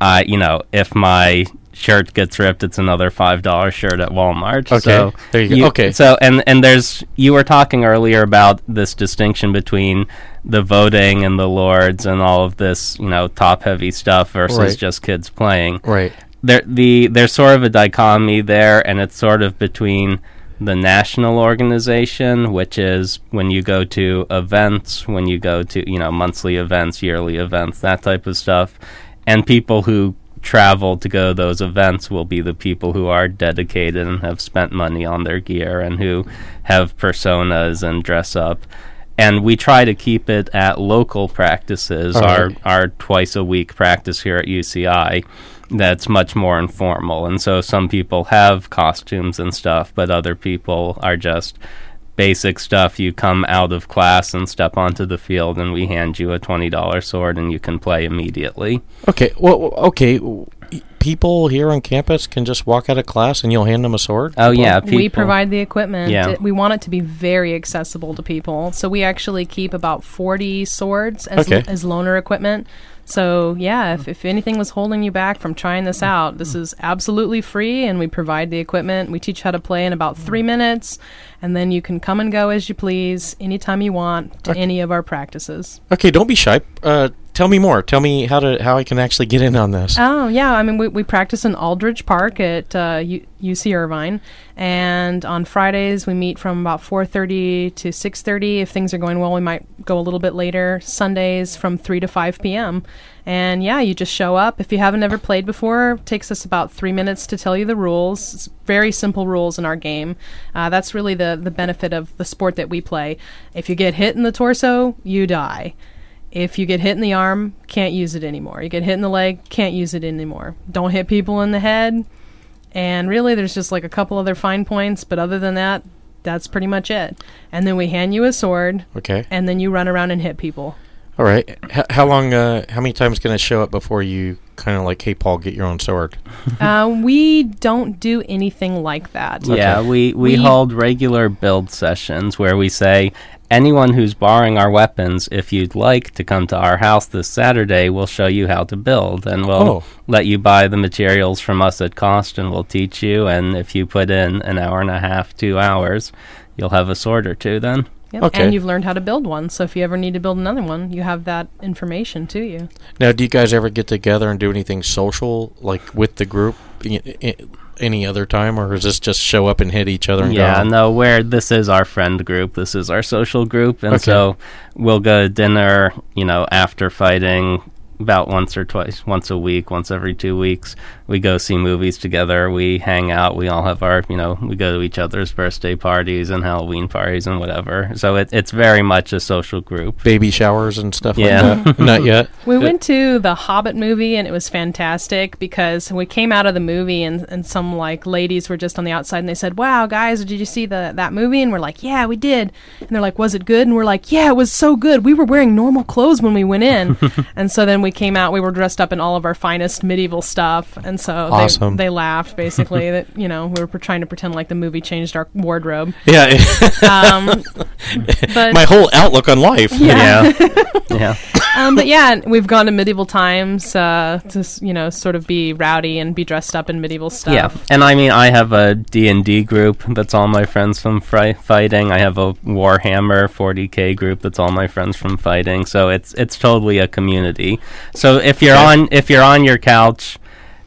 [SPEAKER 3] Uh, you know, if my shirt gets ripped, it's another five dollar shirt at Walmart.
[SPEAKER 1] Okay,
[SPEAKER 3] so
[SPEAKER 1] there you go. Okay.
[SPEAKER 3] So and and there's you were talking earlier about this distinction between the voting and the lords and all of this, you know, top heavy stuff versus
[SPEAKER 1] Right.
[SPEAKER 3] just kids playing
[SPEAKER 1] Right.
[SPEAKER 3] there the there's sort of a dichotomy there and it's sort of between the national organization which is when you go to events when you go to you know monthly events yearly events that type of stuff and people who travel to go to those events will be the people who are dedicated and have spent money on their gear and who have personas and dress up. And we try to keep it at local practices. Our our twice a week practice here at UCI that's much more informal. And so some people have costumes and stuff, but other people are just basic stuff. You come out of class and step onto the field, and we hand you a $20 sword, and you can play immediately.
[SPEAKER 1] Okay. Well, okay. People here on campus can just walk out of class and you'll hand them a sword.
[SPEAKER 3] Oh, yeah. People,
[SPEAKER 2] we provide the equipment.
[SPEAKER 3] Yeah.
[SPEAKER 2] It- we want it to be very accessible to people. So we actually keep about 40 swords as,
[SPEAKER 1] Okay.
[SPEAKER 2] as loaner equipment. So yeah, if, if anything was holding you back from trying this out, this is absolutely free and we provide the equipment. We teach how to play in about three minutes and then you can come and go as you please anytime you want to any of our practices.
[SPEAKER 1] Okay. Don't be shy. Uh, tell me more. Tell me how to how I can actually get in on this.
[SPEAKER 2] Oh yeah, I mean we, we practice in Aldrich Park at uh, U- UC Irvine, and on Fridays we meet from about 4:30 to 6:30. If things are going well, we might go a little bit later. Sundays from 3 to 5 p.m. And yeah, you just show up. If you haven't ever played before, it takes us about three minutes to tell you the rules. It's very simple rules in our game. Uh, that's really the the benefit of the sport that we play. If you get hit in the torso, you die. If you get hit in the arm, can't use it anymore. You get hit in the leg, can't use it anymore. Don't hit people in the head. And really, there's just like a couple other fine points, but other than that, that's pretty much it. And then we hand you a sword,
[SPEAKER 1] Okay.
[SPEAKER 2] and then you run around and hit people.
[SPEAKER 1] All right. H- how long? Uh, how many times can I show up before you kind of like, hey, Paul, get your own sword?
[SPEAKER 2] uh, we don't do anything like that.
[SPEAKER 3] Yeah, we, we,
[SPEAKER 2] We-
[SPEAKER 3] hold regular build sessions where we say anyone who's borrowing our weapons, if you'd like to come to our house this Saturday, we'll show you how to build and we'll
[SPEAKER 1] Oh.
[SPEAKER 3] let you buy the materials from us at cost and we'll teach you. And if you put in an hour and a half, two hours, you'll have a sword or two then.
[SPEAKER 2] Yep.
[SPEAKER 1] Okay.
[SPEAKER 2] And you've learned how to build one. So if you ever need to build another one, you have that information to you.
[SPEAKER 1] Now, do you guys ever get together and do anything social, like with the group, i- i- any other time, or is this just show up and hit each other? And
[SPEAKER 3] Yeah, no, where this is our friend group, this is our social group, and
[SPEAKER 1] Okay.
[SPEAKER 3] so we'll go to dinner, you know, after fighting about once or twice, once a week, once every two weeks. We go see movies together. We hang out. We all have our, you know, we go to each other's birthday parties and Halloween parties and whatever. So it, it's very much a social group.
[SPEAKER 1] baby showers and stuff
[SPEAKER 3] Yeah.
[SPEAKER 1] like that. Not yet.
[SPEAKER 2] We went to the Hobbit movie and it was fantastic because we came out of the movie and, and some like ladies were just on the outside and they said, "Wow, guys, did you see the that movie?" And we're like, "Yeah, we did." And they're like, "Was it good?" And we're like, "Yeah, it was so good. We were wearing normal clothes when we went in." and so then we came out. We were dressed up in all of our finest medieval stuff, and so
[SPEAKER 1] Awesome.
[SPEAKER 2] they, they laughed basically that you know we were pre- trying to pretend like the movie changed our wardrobe.
[SPEAKER 1] Yeah,
[SPEAKER 2] Um, but
[SPEAKER 1] my whole outlook on life.
[SPEAKER 2] Yeah.
[SPEAKER 3] yeah.
[SPEAKER 2] um, but yeah, we've gone to medieval times uh, to you know sort of be rowdy and be dressed up in medieval stuff.
[SPEAKER 3] Yeah, and I mean, I have a D&D group that's all my friends from fri- fighting. I have a Warhammer 40k group that's all my friends from fighting. So it's it's totally a community. So if you're
[SPEAKER 1] Okay.
[SPEAKER 3] on if you're on your couch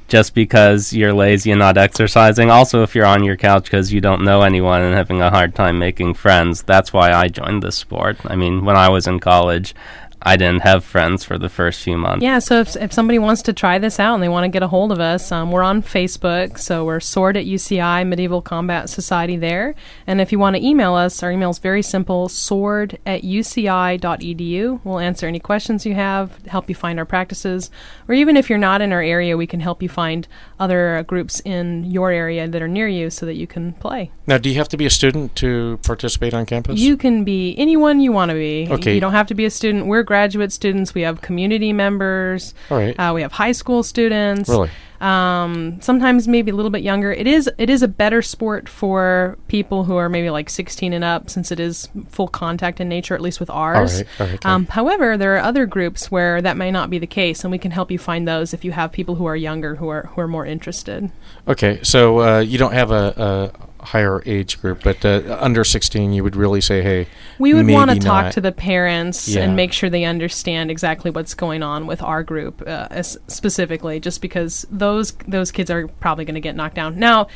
[SPEAKER 3] just because you're lazy and not exercising, also if you're on your couch because you don't know anyone and having a hard time making friends, that's why I joined this sport. I mean, when I was in college, I didn't have friends for the first few months.
[SPEAKER 2] Yeah, so if, if somebody wants to try this out and they want to get a hold of us, um, we're on Facebook. So we're Sword at UCI Medieval Combat Society there. And if you want to email us, our email is very simple sword at uci.edu. We'll answer any questions you have, help you find our practices. Or even if you're not in our area, we can help you find other uh, groups in your area that are near you so that you can play.
[SPEAKER 1] Now, do you have to be a student to participate on campus?
[SPEAKER 2] You can be anyone you want to be.
[SPEAKER 1] Okay.
[SPEAKER 2] You don't have to be a student. We're graduate students. We have community members.
[SPEAKER 1] All right.
[SPEAKER 2] Uh, we have high school students.
[SPEAKER 1] really?
[SPEAKER 2] Um, sometimes maybe a little bit younger. It is it is a better sport for people who are maybe like 16 and up, since it is full contact in nature, at least with ours.
[SPEAKER 1] right. All right. okay.
[SPEAKER 2] Um, however, there are other groups where that may not be the case, and we can help you find those if you have people who are younger who are who are more interested.
[SPEAKER 1] okay. So uh, you don't have a, a higher age group, but uh, under 16, you would really say, hey,
[SPEAKER 2] We would want to talk to the parents
[SPEAKER 1] Yeah.
[SPEAKER 2] and make sure they understand exactly what's going on with our group uh, specifically, just because those those kids are probably going to get knocked down. Now,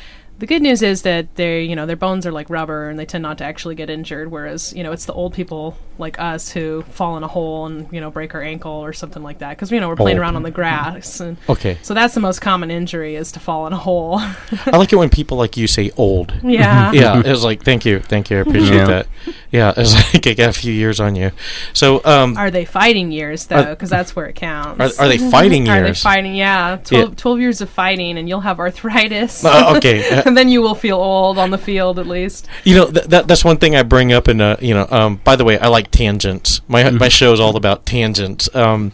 [SPEAKER 2] the good news is that they you know their bones are like rubber and they tend not to actually get injured, whereas you know it's the old people like us who fall in a hole and you know break our ankle or something like that because you know we're playing
[SPEAKER 1] Old.
[SPEAKER 2] around on the grass and.
[SPEAKER 1] okay.
[SPEAKER 2] So that's the most common injury is to fall in a hole.
[SPEAKER 1] I like it when people like you say old.
[SPEAKER 2] yeah.
[SPEAKER 1] yeah, it's like thank you, thank you, I appreciate
[SPEAKER 3] Yeah.
[SPEAKER 1] that. Yeah, it's like I got a few years on you. So, um,
[SPEAKER 2] Are they fighting years though? Because that's where it counts.
[SPEAKER 1] are, are they fighting years?
[SPEAKER 2] Are they
[SPEAKER 1] years?
[SPEAKER 2] fighting? Yeah 12, 12 years of fighting, and you'll have arthritis.
[SPEAKER 1] Uh, okay, uh,
[SPEAKER 2] and then you will feel old on the field, at least.
[SPEAKER 1] you know th- that that's one thing I bring up in uh, you know. Um, by the way, I like tangents. My my show is all about tangents. Um,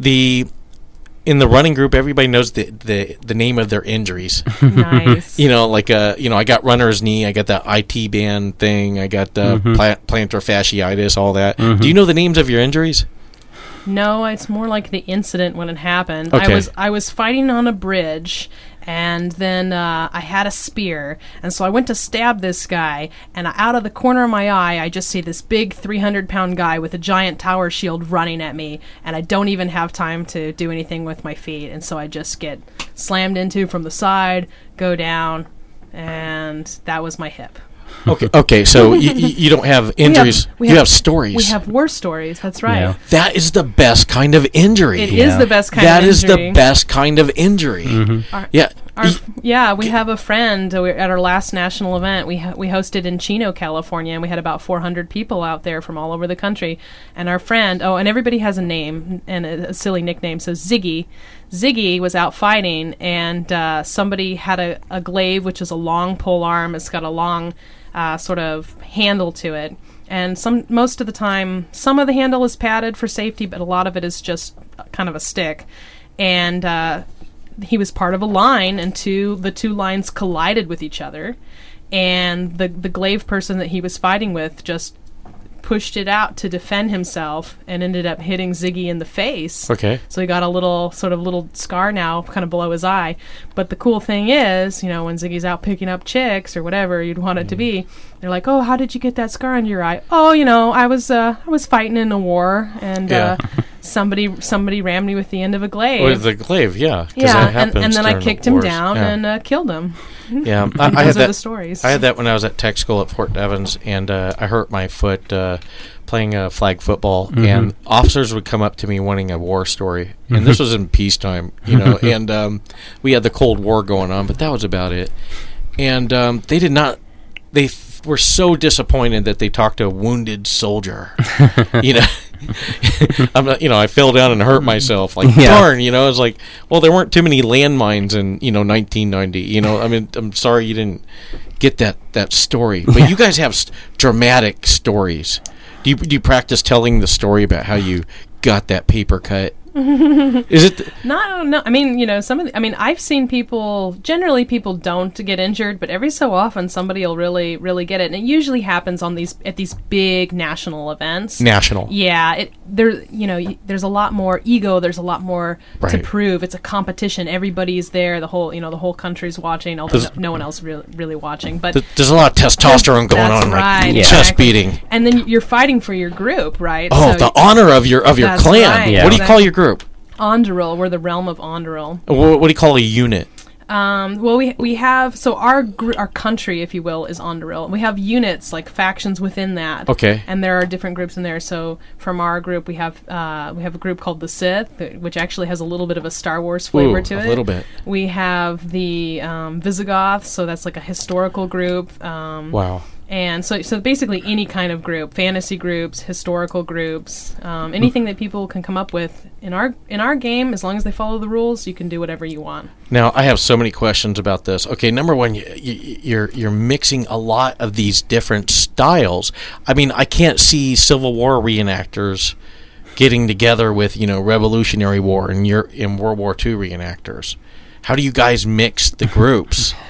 [SPEAKER 1] the in the running group, everybody knows the the, the name of their injuries.
[SPEAKER 2] nice.
[SPEAKER 1] you know, like uh, you know, I got runner's knee, I got the IT band thing, I got the
[SPEAKER 3] Mhm.
[SPEAKER 1] pla- plantar fasciitis, all that.
[SPEAKER 3] Mhm.
[SPEAKER 1] Do you know the names of your injuries?
[SPEAKER 2] No, it's more like the incident when it happened.
[SPEAKER 1] Okay.
[SPEAKER 2] I was I was fighting on a bridge, and then uh, I had a spear, and so I went to stab this guy, and out of the corner of my eye, I just see this big 300 pound guy with a giant tower shield running at me, and I don't even have time to do anything with my feet, and so I just get slammed into from the side, go down, and that was my hip.
[SPEAKER 1] Okay, okay. So you, you you don't have injuries.
[SPEAKER 2] we
[SPEAKER 1] you
[SPEAKER 2] have-
[SPEAKER 1] have stories.
[SPEAKER 2] We have war stories. That's right.
[SPEAKER 3] Yeah.
[SPEAKER 1] that is the best kind of injury.
[SPEAKER 2] It is
[SPEAKER 3] Yeah.
[SPEAKER 2] the best kind
[SPEAKER 1] That
[SPEAKER 2] of
[SPEAKER 1] is
[SPEAKER 2] injury.
[SPEAKER 1] the best kind of injury.
[SPEAKER 3] Mm-hmm.
[SPEAKER 2] Our-
[SPEAKER 1] Yeah.
[SPEAKER 2] Our, yeah, we have a friend uh, we're at our last national event. We ho- we hosted in Chino, California, and we had about 400 people out there from all over the country. And our friend, oh, and everybody has a name and a, a silly nickname. So Ziggy, Ziggy was out fighting, and uh, somebody had a, a glaive, which is a long pole arm. It's got a long uh, sort of handle to it. And some most of the time, some of the handle is padded for safety, but a lot of it is just kind of a stick. And uh, he was part of a line and two the two lines collided with each other and the the glaive person that he was fighting with just pushed it out to defend himself and ended up hitting Ziggy in the face.
[SPEAKER 1] Okay.
[SPEAKER 2] So he got a little sort of little scar now, kind of below his eye. But the cool thing is, you know, when Ziggy's out picking up chicks or whatever you'd want it to be, they're like, "Oh, how did you get that scar under your eye?" "Oh, you know, I was uh, I was fighting in a war, and
[SPEAKER 1] Yeah.
[SPEAKER 2] uh, somebody somebody rammed me with the end of a glaive."
[SPEAKER 1] With the glaive, yeah. 'cause
[SPEAKER 2] yeah,
[SPEAKER 1] that
[SPEAKER 2] and,
[SPEAKER 1] happens
[SPEAKER 2] and then I
[SPEAKER 1] during
[SPEAKER 2] kicked him down
[SPEAKER 1] Yeah.
[SPEAKER 2] and uh, killed him.
[SPEAKER 1] Yeah, I, I
[SPEAKER 2] Those
[SPEAKER 1] had
[SPEAKER 2] are
[SPEAKER 1] that.
[SPEAKER 2] the stories.
[SPEAKER 1] I had that when I was at tech school at Fort Devens, and uh, I hurt my foot uh, playing uh, flag football. And officers would come up to me wanting a war story, and this was in peacetime, you know. and um, we had the Cold War going on, but that was about it. And um, they did not. They f- were so disappointed that they talked to a wounded soldier. you know, I'm not. You know, I fell down and hurt myself. Like
[SPEAKER 3] Yeah.
[SPEAKER 1] darn. You know, it's like, well, there weren't too many landmines in you know 1990. You know, I mean, I'm sorry you didn't get that that story, but you guys have st- dramatic stories. Do you do you practice telling the story about how you got that paper cut? Is it? th-
[SPEAKER 2] No, no. I mean, you know, some of the, I mean, I've seen people. Generally, people don't get injured, but every so often, somebody will really, really get it, and it usually happens on these at these big national events.
[SPEAKER 1] national?
[SPEAKER 2] Yeah, it there. You know, y- there's a lot more ego. There's a lot more to prove. It's a competition. Everybody's there. The whole, you know, the whole country's watching. Although no,
[SPEAKER 1] There's-
[SPEAKER 2] no one else really, really watching. But
[SPEAKER 1] Th- There's a lot of testosterone going on,
[SPEAKER 2] right,
[SPEAKER 1] like
[SPEAKER 3] Yeah.
[SPEAKER 1] chest
[SPEAKER 2] exactly.
[SPEAKER 1] beating.
[SPEAKER 2] and then you're fighting for your group, right?
[SPEAKER 1] Oh,
[SPEAKER 2] So
[SPEAKER 1] the honor of your of your clan.
[SPEAKER 2] right,
[SPEAKER 3] Yeah.
[SPEAKER 1] What do you
[SPEAKER 2] exactly.
[SPEAKER 1] call your group?
[SPEAKER 2] Onduril, we're the realm of Onduril.
[SPEAKER 1] What, what do you call a unit?
[SPEAKER 2] Um, well, we we have so our gr- our country, if you will, is Onduril. We have units like factions within that.
[SPEAKER 1] Okay.
[SPEAKER 2] And there are different groups in there. So from our group, we have uh, we have a group called the Sith, th- which actually has a little bit of a Star Wars flavor
[SPEAKER 1] Ooh,
[SPEAKER 2] to
[SPEAKER 1] a
[SPEAKER 2] it.
[SPEAKER 1] A little bit.
[SPEAKER 2] We have the um, Visigoths, so that's like a historical group. Um,
[SPEAKER 1] Wow.
[SPEAKER 2] And so, so basically any kind of group, fantasy groups, historical groups, um, anything that people can come up with in our in our game, as long as they follow the rules, you can do whatever you want.
[SPEAKER 1] Now I have so many questions about this. Okay, number one, you, you, you're you're mixing a lot of these different styles. I mean, I can't see Civil War reenactors getting together with you know Revolutionary War and your in World War II reenactors. How do you guys mix the groups?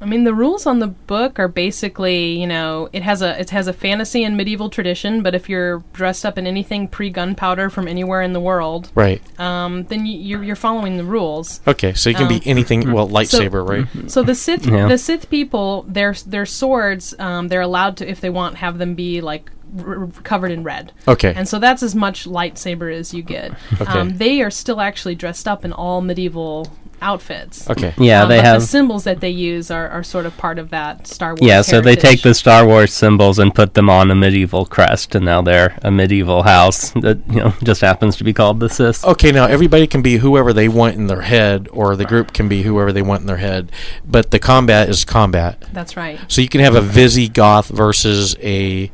[SPEAKER 2] I mean, the rules on the book are basically, you know, it has a it has a fantasy and medieval tradition, but if you're dressed up in anything pre-gunpowder from anywhere in the world,
[SPEAKER 1] right.
[SPEAKER 2] um, then you, you're you're following the rules.
[SPEAKER 1] Okay, so you can
[SPEAKER 2] Um,
[SPEAKER 1] be anything. Well, lightsaber, right?
[SPEAKER 2] So the Sith,
[SPEAKER 3] Yeah.
[SPEAKER 2] the Sith people, their their swords, um, they're allowed to, if they want, have them be like r- r- covered in red.
[SPEAKER 1] Okay.
[SPEAKER 2] And so that's as much lightsaber as you get.
[SPEAKER 1] Okay.
[SPEAKER 2] Um, they are still actually dressed up in all medieval outfits.
[SPEAKER 1] Okay.
[SPEAKER 3] Yeah,
[SPEAKER 2] Um,
[SPEAKER 3] they
[SPEAKER 2] but
[SPEAKER 3] have.
[SPEAKER 2] the symbols that they use are, are sort of part of that Star Wars.
[SPEAKER 3] Yeah, so they take the Star Wars symbols and put them on a medieval crest, and now they're a medieval house that you know just happens to be called the Sith.
[SPEAKER 1] Okay, now everybody can be whoever they want in their head, or the group can be whoever they want in their head. But the combat is combat.
[SPEAKER 2] That's right.
[SPEAKER 1] So you can have a Visigoth versus a,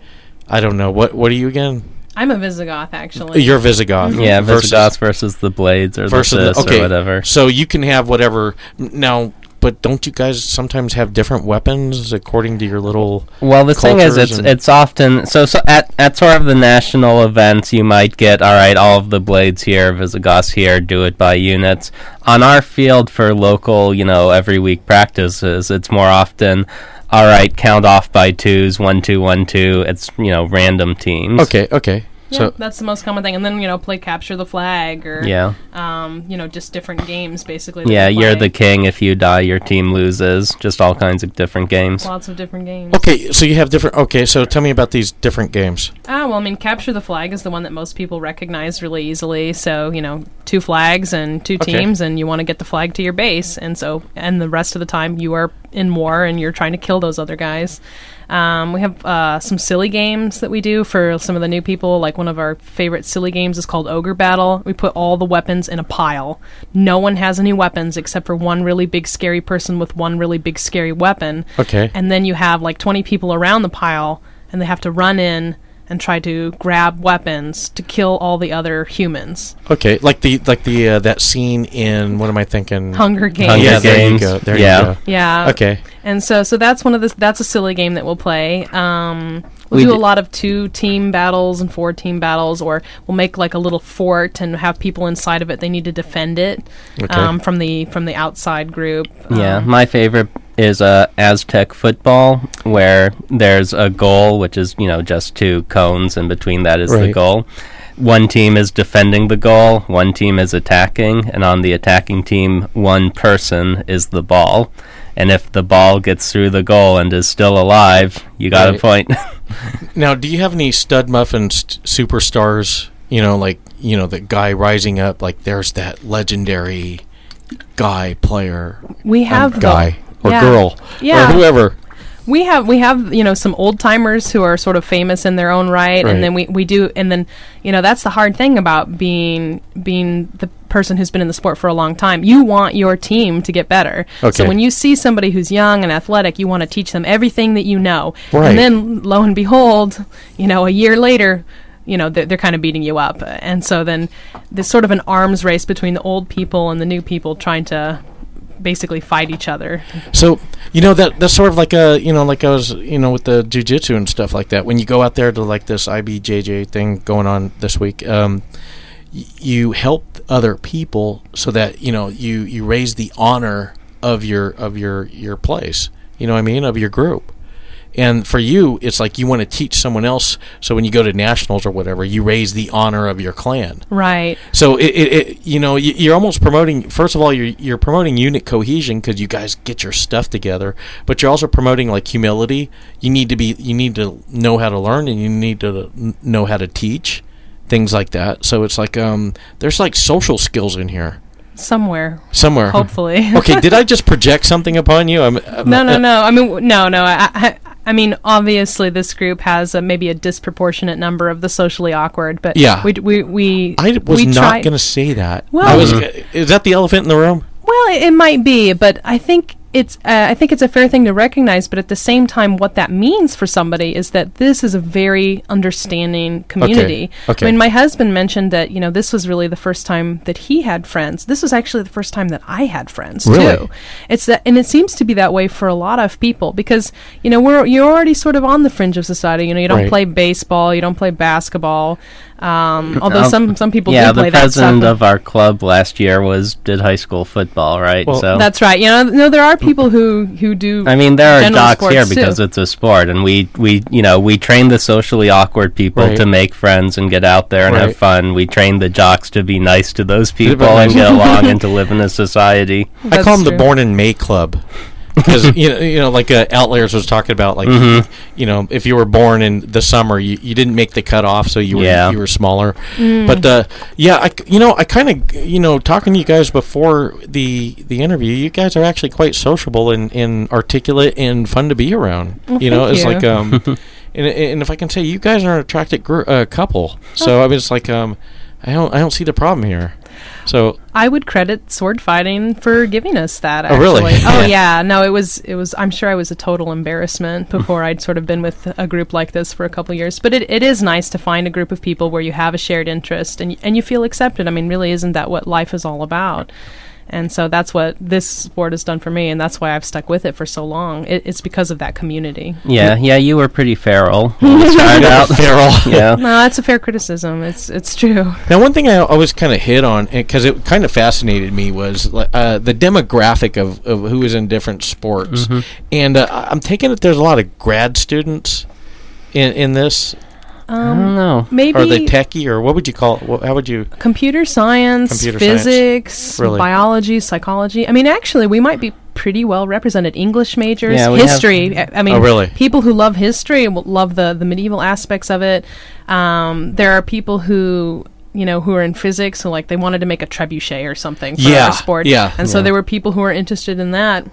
[SPEAKER 1] I don't know what. What are you again?
[SPEAKER 2] I'm a Visigoth, actually.
[SPEAKER 1] You're Visigoth.
[SPEAKER 3] Yeah,
[SPEAKER 1] versus,
[SPEAKER 3] Visigoths versus the Blades or
[SPEAKER 1] versus
[SPEAKER 3] the
[SPEAKER 1] the-
[SPEAKER 3] Sith
[SPEAKER 1] okay.
[SPEAKER 3] or whatever.
[SPEAKER 1] So you can have whatever now. But don't you guys sometimes have different weapons according to your little?
[SPEAKER 3] Well, the thing is, it's it's often so so at at sort of the national events, you might get all right, all of the blades here, Visigoths here, do it by units. On our field for local, you know, every week practices, it's more often. All right, count off by twos, one, two, one, two. It's you know random teams.
[SPEAKER 1] Okay, okay.
[SPEAKER 2] Yeah,
[SPEAKER 1] So
[SPEAKER 2] that's the most common thing. And then, you know, play capture the flag or,
[SPEAKER 3] Yeah,
[SPEAKER 2] um, you know, just different games, basically.
[SPEAKER 3] yeah. You're the king. If you die, your team loses. Just all kinds of different games.
[SPEAKER 2] Lots of different games.
[SPEAKER 1] okay, so you have different. Okay, so tell me about these different games.
[SPEAKER 2] Ah, well, I mean, capture the flag is the one that most people recognize really easily. So, you know, two flags and two
[SPEAKER 1] Okay.
[SPEAKER 2] teams, and you want to get the flag to your base. And so, and the rest of the time, you are in war and you're trying to kill those other guys. Um, we have uh, some silly games that we do for some of the new people. Like one of our favorite silly games is called Ogre Battle. We put all the weapons in a pile. No one has any weapons except for one really big scary person with one really big scary weapon.
[SPEAKER 1] Okay.
[SPEAKER 2] And then you have like 20 people around the pile, and they have to run in and try to grab weapons to kill all the other humans.
[SPEAKER 1] Okay, like the like the uh, that scene in what am I thinking?
[SPEAKER 2] Hunger Games.
[SPEAKER 3] Hunger
[SPEAKER 1] yeah, there you go. There
[SPEAKER 3] Yeah.
[SPEAKER 1] you go.
[SPEAKER 2] Yeah.
[SPEAKER 1] Okay.
[SPEAKER 2] And so, so that's one of the that's a silly game that we'll play. Um, we'll
[SPEAKER 3] We
[SPEAKER 2] do
[SPEAKER 3] d-
[SPEAKER 2] a lot of two team battles and four team battles, or we'll make like a little fort and have people inside of it. They need to defend it
[SPEAKER 1] Okay.
[SPEAKER 2] um, from the from the outside group.
[SPEAKER 3] Yeah,
[SPEAKER 2] Um,
[SPEAKER 3] my favorite is uh, Aztec football, where there's a goal, which is you know just two cones, and between that is the goal. One team is defending the goal, one team is attacking, and on the attacking team, one person is the ball. And if the ball gets through the goal and is still alive, you got
[SPEAKER 1] Right.
[SPEAKER 3] a point.
[SPEAKER 1] Now, do you have any stud muffin st- superstars? You know, like you know the guy rising up. Like there's that legendary guy player,
[SPEAKER 2] We
[SPEAKER 1] um,
[SPEAKER 2] have the-
[SPEAKER 1] guy or
[SPEAKER 2] yeah.
[SPEAKER 1] girl
[SPEAKER 2] Yeah.
[SPEAKER 1] or whoever.
[SPEAKER 2] We have we have you know some old timers who are sort of famous in their own right,
[SPEAKER 1] Right.
[SPEAKER 2] and then we, we do and then you know that's the hard thing about being being the person who's been in the sport for a long time. You want your team to get better.
[SPEAKER 1] Okay.
[SPEAKER 2] So when you see somebody who's young and athletic, you want to teach them everything that you know,
[SPEAKER 1] Right.
[SPEAKER 2] and then lo and behold, you know a year later. You know they're, they're kind of beating you up, and so then there's sort of an arms race between the old people and the new people trying to basically fight each other.
[SPEAKER 1] So you know that that's sort of like a you know like I was you know with the jujitsu and stuff like that. When you go out there to like this IBJJ thing going on this week, um, y- you help other people so that you know you you raise the honor of your of your your place. You know what I mean of your group. And for you, it's like you want to teach someone else. So when you go to nationals or whatever, you raise the honor of your clan.
[SPEAKER 2] Right.
[SPEAKER 1] So it, it, it you know, you- you're almost promoting. First of all, you're you're promoting unit cohesion because you guys get your stuff together. But you're also promoting like humility. You need to be, you need to know how to learn, and you need to know how to teach things like that. So it's like um, there's like social skills in here
[SPEAKER 2] Somewhere,
[SPEAKER 1] somewhere.
[SPEAKER 2] hopefully.
[SPEAKER 1] okay, did I just project something upon you? I'm, I'm
[SPEAKER 2] no, no, no. I mean, no, no. I, I, I mean, obviously, this group has a, maybe a disproportionate number of the socially awkward, but
[SPEAKER 1] Yeah.
[SPEAKER 2] we we we
[SPEAKER 1] I was
[SPEAKER 2] we
[SPEAKER 1] not going to say that.
[SPEAKER 2] Well-
[SPEAKER 1] was. Is that the elephant in the room?
[SPEAKER 2] Well, it, it might be, but I think it's uh, I think it's a fair thing to recognize. But at the same time, what that means for somebody is that this is a very understanding community.
[SPEAKER 1] Okay.
[SPEAKER 2] I mean, my husband mentioned that you know this was really the first time that he had friends. This was actually the first time that I had friends
[SPEAKER 1] Really?
[SPEAKER 2] too. It's that, and it seems to be that way for a lot of people because you know we're you're already sort of on the fringe of society. You know, you don't
[SPEAKER 1] Right.
[SPEAKER 2] play baseball, you don't play basketball. Um, although some some people
[SPEAKER 3] yeah,
[SPEAKER 2] do play
[SPEAKER 3] the president
[SPEAKER 2] stuff.
[SPEAKER 3] of our club last year was did high school football, right?
[SPEAKER 1] Well,
[SPEAKER 3] so
[SPEAKER 2] That's right. You know, no, there are people who who do.
[SPEAKER 3] I mean, there are
[SPEAKER 2] general
[SPEAKER 3] jocks here
[SPEAKER 2] sports, too.
[SPEAKER 3] because it's a sport, and we, we you know we train the socially awkward people
[SPEAKER 1] Right.
[SPEAKER 3] to make friends and get out there and
[SPEAKER 1] Right.
[SPEAKER 3] have fun. We train the jocks to be nice to those people and get along and to live in a society.
[SPEAKER 1] I
[SPEAKER 2] That's
[SPEAKER 1] call them the. Born in May Club. Because you know, you know, like uh, Outliers was talking about, like
[SPEAKER 3] Mhm.
[SPEAKER 1] you know, if you were born in the summer, you, you didn't make the cutoff, so you were
[SPEAKER 3] Yeah.
[SPEAKER 1] you were smaller.
[SPEAKER 2] Mm.
[SPEAKER 1] But uh, yeah, I c- you know, I kind of you know, talking to you guys before the the interview, you guys are actually quite sociable and, and articulate and fun to be around.
[SPEAKER 2] Well,
[SPEAKER 1] you know,
[SPEAKER 2] thank
[SPEAKER 1] it's
[SPEAKER 2] you.
[SPEAKER 1] like um, and and if I can say, you guys are an attractive gr- uh, couple. So I was like um, I don't I don't see the problem here. So
[SPEAKER 2] I would credit sword fighting for giving us that.
[SPEAKER 1] Oh, really?
[SPEAKER 2] Oh
[SPEAKER 1] Yeah.
[SPEAKER 2] yeah. No, it was. It was. I'm sure I was a total embarrassment before I'd sort of been with a group like this for a couple years. But it, it is nice to find a group of people where you have a shared interest and and you feel accepted. I mean, really, isn't that what life is all about? And so that's what this sport has done for me, and that's why I've stuck with it for so long. It, it's because of that community.
[SPEAKER 3] Yeah, yeah, you were pretty feral when you started out.
[SPEAKER 1] feral.
[SPEAKER 3] yeah.
[SPEAKER 2] No, that's a fair criticism. It's it's true.
[SPEAKER 1] Now, one thing I always kind of hit on, because it kind of fascinated me, was uh, the demographic of, of who is in different sports.
[SPEAKER 3] Mhm.
[SPEAKER 1] And uh, I- I'm taking it there's a lot of grad students in, in this.
[SPEAKER 3] I don't
[SPEAKER 2] Um,
[SPEAKER 3] know.
[SPEAKER 2] maybe
[SPEAKER 1] Are they techie, or what would you call it? Wha- How would you.
[SPEAKER 2] computer science,
[SPEAKER 1] Computer science.
[SPEAKER 2] physics,
[SPEAKER 1] Really?
[SPEAKER 2] biology, psychology. I mean, actually, we might be pretty well represented. English majors,
[SPEAKER 3] Yeah,
[SPEAKER 2] history. I I mean,
[SPEAKER 1] Oh, really?
[SPEAKER 2] people who love history love the the medieval aspects of it. Um, there are people who. You know, who are in physics, so like they wanted to make a trebuchet or something for
[SPEAKER 1] Yeah,
[SPEAKER 2] sport.
[SPEAKER 1] yeah,
[SPEAKER 2] And so there were people who were interested in that.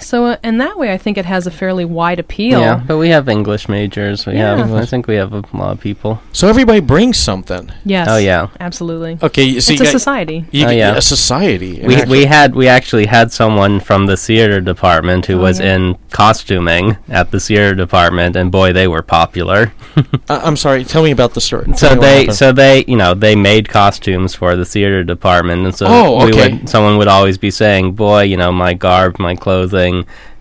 [SPEAKER 2] So uh, in that way, I think it has a fairly wide appeal.
[SPEAKER 3] Yeah, but we have English majors. We
[SPEAKER 2] Yeah.
[SPEAKER 3] have. I think we have a lot of people.
[SPEAKER 1] So everybody brings something.
[SPEAKER 2] Yes.
[SPEAKER 3] Oh, yeah.
[SPEAKER 2] Absolutely.
[SPEAKER 1] Okay, you see,
[SPEAKER 2] it's a society.
[SPEAKER 1] You,
[SPEAKER 3] Oh, yeah.
[SPEAKER 1] a society.
[SPEAKER 3] We,
[SPEAKER 1] And
[SPEAKER 3] we had we actually had someone from the theater department who
[SPEAKER 2] Oh,
[SPEAKER 3] was
[SPEAKER 2] yeah.
[SPEAKER 3] in costuming at the theater department, and boy, they were popular.
[SPEAKER 1] I- I'm sorry. Tell me about the story.
[SPEAKER 3] So they so they you know they made costumes for the theater department, and so
[SPEAKER 1] Oh,
[SPEAKER 3] we
[SPEAKER 1] okay.
[SPEAKER 3] would someone would always be saying, "Boy, you know my garb, my clothing."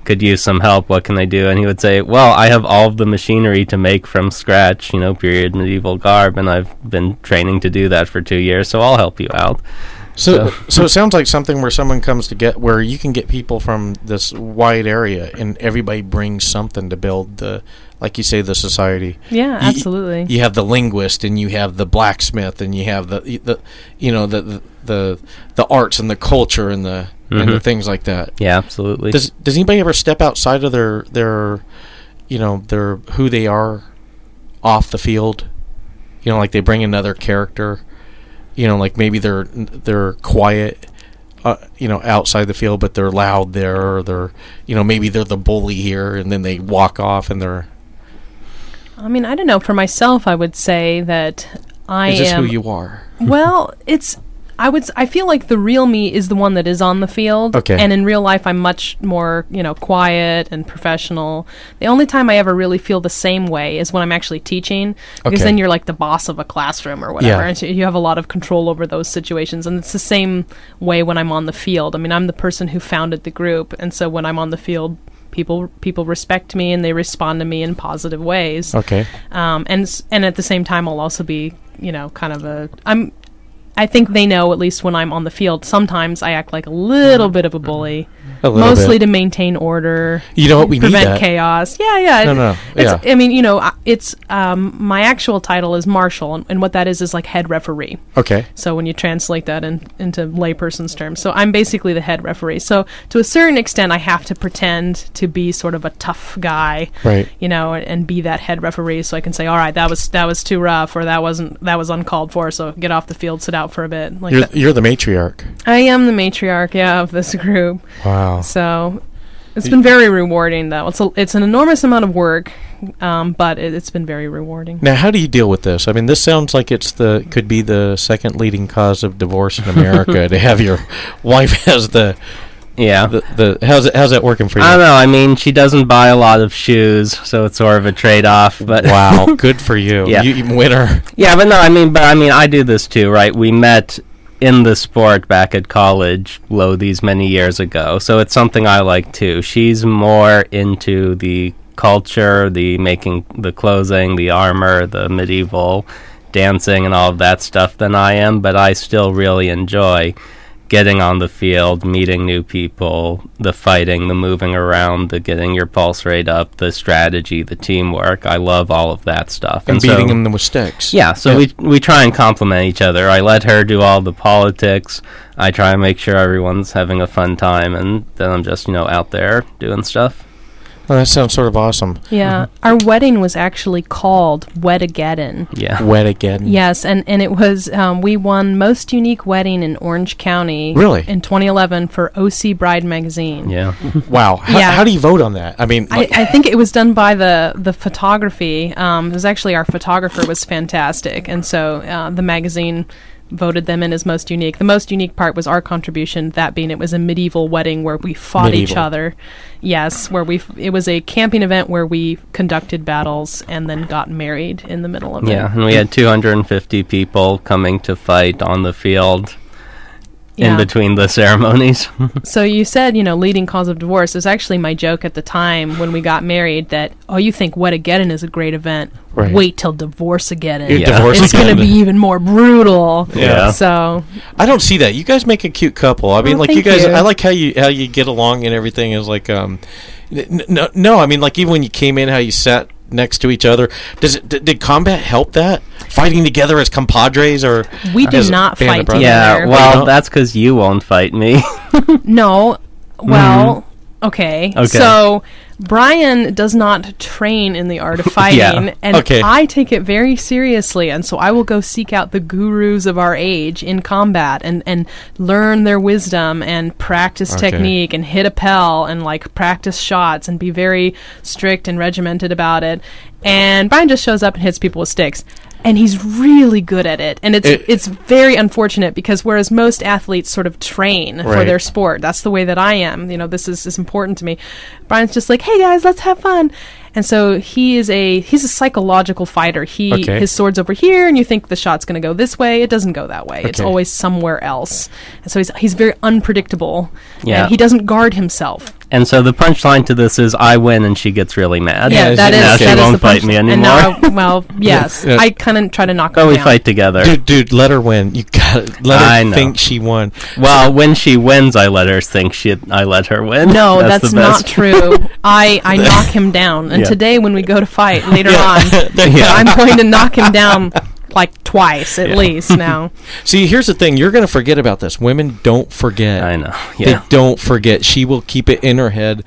[SPEAKER 3] Could use some help. What can I do? And he would say, "Well, I have all of the machinery to make from scratch, you know, period medieval garb, and I've been training to do that for two years, so I'll help you out."
[SPEAKER 1] So,
[SPEAKER 3] So-
[SPEAKER 1] so it sounds like something where someone comes to get where you can get people from this wide area, and everybody brings something to build the, like you say, the society.
[SPEAKER 2] Yeah,
[SPEAKER 1] Y-
[SPEAKER 2] absolutely.
[SPEAKER 1] You have the linguist, and you have the blacksmith, and you have the the, you know the the the, the arts and the culture and the and the
[SPEAKER 3] Mhm.
[SPEAKER 1] things like that.
[SPEAKER 3] Yeah, absolutely.
[SPEAKER 1] Does Does anybody ever step outside of their their, you know, their who they are, off the field? You know, like they bring another character. You know, like maybe they're they're quiet, uh, you know, outside the field, but they're loud there. Or they're, you know, maybe they're the bully here, and then they walk off and they're.
[SPEAKER 2] I mean, I don't know. For myself, I would say that I
[SPEAKER 1] Is this
[SPEAKER 2] am.
[SPEAKER 1] who you are?
[SPEAKER 2] well, it's. I would. s- I feel like the real me is the one that is on the field.
[SPEAKER 1] Okay.
[SPEAKER 2] And in real life, I'm much more, you know, quiet and professional. The only time I ever really feel the same way is when I'm actually teaching, because
[SPEAKER 1] Okay.
[SPEAKER 2] then you're like the boss of a classroom or whatever,
[SPEAKER 1] Yeah.
[SPEAKER 2] and so you have a lot of control over those situations. And it's the same way when I'm on the field. I mean, I'm the person who founded the group, and so when I'm on the field. People people respect me and they respond to me in positive ways
[SPEAKER 1] Okay.
[SPEAKER 2] um, and s- and at the same time I'll also be you know kind of a I'm I think they know at least when I'm on the field sometimes I act like a little uh-huh. bit of a uh-huh. bully.
[SPEAKER 1] A little
[SPEAKER 2] mostly
[SPEAKER 1] bit.
[SPEAKER 2] to maintain order
[SPEAKER 1] You know what? We need
[SPEAKER 2] prevent chaos yeah yeah
[SPEAKER 1] No, no,
[SPEAKER 2] it's,
[SPEAKER 1] yeah.
[SPEAKER 2] I mean you know it's um, my actual title is marshal and, and what that is is like head referee
[SPEAKER 1] Okay.
[SPEAKER 2] so when you translate that in, into layperson's terms, so I'm basically the head referee. So to a certain extent, I have to pretend to be sort of a tough guy,
[SPEAKER 1] Right.
[SPEAKER 2] you know, and, and be that head referee. So I can say, all right, that was that was too rough, or that wasn't that was uncalled for. So get off the field, sit out for a bit. Like
[SPEAKER 1] You're
[SPEAKER 2] that.
[SPEAKER 1] you're the matriarch.
[SPEAKER 2] I am the matriarch, yeah, of this group.
[SPEAKER 1] Wow.
[SPEAKER 2] So it's been very rewarding, though. It's a, it's an enormous amount of work, um, but it, it's been very rewarding.
[SPEAKER 1] Now, how do you deal with this? I mean, this sounds like it's the could be the second leading cause of divorce in America to have your wife as the
[SPEAKER 3] yeah.
[SPEAKER 1] the, the how's it how's that working for you?
[SPEAKER 3] I don't know. I mean, she doesn't buy a lot of shoes, so it's sort of a trade-off. But
[SPEAKER 1] wow, good for you.
[SPEAKER 3] Yeah.
[SPEAKER 1] You, you winner.
[SPEAKER 3] yeah, but no, I mean, but I mean, I do this too, right? We met in the sport back at college, lo these many years ago, so it's something I like too. She's more into the culture, the making, the clothing, the armor, the medieval dancing, and all of that stuff than I am. But I still really enjoy getting on the field, meeting new people, the fighting, the moving around, the getting your pulse rate up, the strategy, the teamwork. I love all of that stuff.
[SPEAKER 1] And,
[SPEAKER 3] so-
[SPEAKER 1] beating them with sticks.
[SPEAKER 3] yeah, so we we try and complement each other. I let her do all the politics. I try and make sure everyone's having a fun time, and then I'm just you know out there doing stuff.
[SPEAKER 1] Oh, that sounds sort of awesome.
[SPEAKER 2] Yeah, our wedding was actually called Wedigeddon.
[SPEAKER 3] Yeah,
[SPEAKER 1] Wet again.
[SPEAKER 2] Yes, and, and it was um, we won most unique wedding in Orange County.
[SPEAKER 1] Really?
[SPEAKER 2] In 2011 for OC Bride magazine.
[SPEAKER 3] yeah.
[SPEAKER 1] Wow. How,
[SPEAKER 2] Yeah.
[SPEAKER 1] how do you vote on that? I mean,
[SPEAKER 2] I, I think it was done by the the photography. Um, it was actually our photographer was fantastic, and so uh, the magazine voted them in as most unique. The most unique part was our contribution, that being it was a medieval wedding where we fought each other. Yes, where we f- it was a camping event where we conducted battles and then got married in the middle of
[SPEAKER 3] Yeah,
[SPEAKER 2] it.
[SPEAKER 3] Yeah, and we had 250 people coming to fight on the field in between the ceremonies.
[SPEAKER 2] So you said, you know, leading cause of divorce. It was actually my joke at the time when we got married that, oh, you think Wedigeddon is a great event.
[SPEAKER 1] Right.
[SPEAKER 2] Wait till divorce again.
[SPEAKER 1] Your
[SPEAKER 3] Yeah.
[SPEAKER 1] divorce
[SPEAKER 2] It's going to be even more brutal.
[SPEAKER 3] Yeah.
[SPEAKER 2] So,
[SPEAKER 1] I don't see that. You guys make a cute couple. I mean,
[SPEAKER 2] Oh,
[SPEAKER 1] like you guys.
[SPEAKER 2] you.
[SPEAKER 1] I like how you how you get along and everything is like um, n- no, no. I mean, like even when you came in, how you sat next to each other. Does it d- did combat help that fighting together as compadres or
[SPEAKER 2] we do not fight
[SPEAKER 1] brothers?
[SPEAKER 3] yeah, well,
[SPEAKER 1] No.
[SPEAKER 3] that's because you won't fight me.
[SPEAKER 2] No. Well, mm-hmm. Okay.
[SPEAKER 3] Okay.
[SPEAKER 2] So Brian does not train in the art of fighting,
[SPEAKER 3] Yeah.
[SPEAKER 2] and
[SPEAKER 1] Okay.
[SPEAKER 2] I take it very seriously. And so I will go seek out the gurus of our age in combat and and learn their wisdom and practice
[SPEAKER 1] Okay.
[SPEAKER 2] technique and hit a pell and like practice shots and be very strict and regimented about it. And Brian just shows up and hits people with sticks. And he's really good at it, and it's
[SPEAKER 1] It-
[SPEAKER 2] it's very unfortunate because whereas most athletes sort of train for their sport, that's the way that I am. You know, this is, is important to me. Brian's just like, hey guys, let's have fun. And so he is a he's a psychological fighter. He
[SPEAKER 1] Okay.
[SPEAKER 2] his sword's over here, and you think the shot's going to go this way. It doesn't go that way. It's always somewhere else. And so he's he's very unpredictable.
[SPEAKER 3] Yeah.
[SPEAKER 2] And he doesn't guard himself.
[SPEAKER 3] And so the punchline to this is I win and she gets really mad.
[SPEAKER 2] Yeah,
[SPEAKER 1] Yeah,
[SPEAKER 2] that
[SPEAKER 1] she- now
[SPEAKER 3] she
[SPEAKER 2] that is
[SPEAKER 3] won't
[SPEAKER 2] the
[SPEAKER 3] fight me
[SPEAKER 2] punchline. And
[SPEAKER 3] anymore.
[SPEAKER 2] now, I- well, yes,
[SPEAKER 1] Yeah.
[SPEAKER 2] I kind of try to knock
[SPEAKER 3] But
[SPEAKER 2] her
[SPEAKER 3] we
[SPEAKER 2] down.
[SPEAKER 3] fight together.
[SPEAKER 1] Dude, dude, let her win. You got to let her
[SPEAKER 3] I know.
[SPEAKER 1] think she won.
[SPEAKER 3] Well, when she wins, I let her think she. I let her win.
[SPEAKER 2] No, that's,
[SPEAKER 3] the
[SPEAKER 2] not true. I, I knock him down, and
[SPEAKER 3] Yeah.
[SPEAKER 2] today when we go to fight later on,
[SPEAKER 3] Yeah.
[SPEAKER 2] I'm going to knock him down like twice at least now.
[SPEAKER 1] See, here's the thing. You're going to forget about this. Women don't forget.
[SPEAKER 3] I know.
[SPEAKER 1] They
[SPEAKER 3] Yeah.
[SPEAKER 1] don't forget. She will keep it in her head.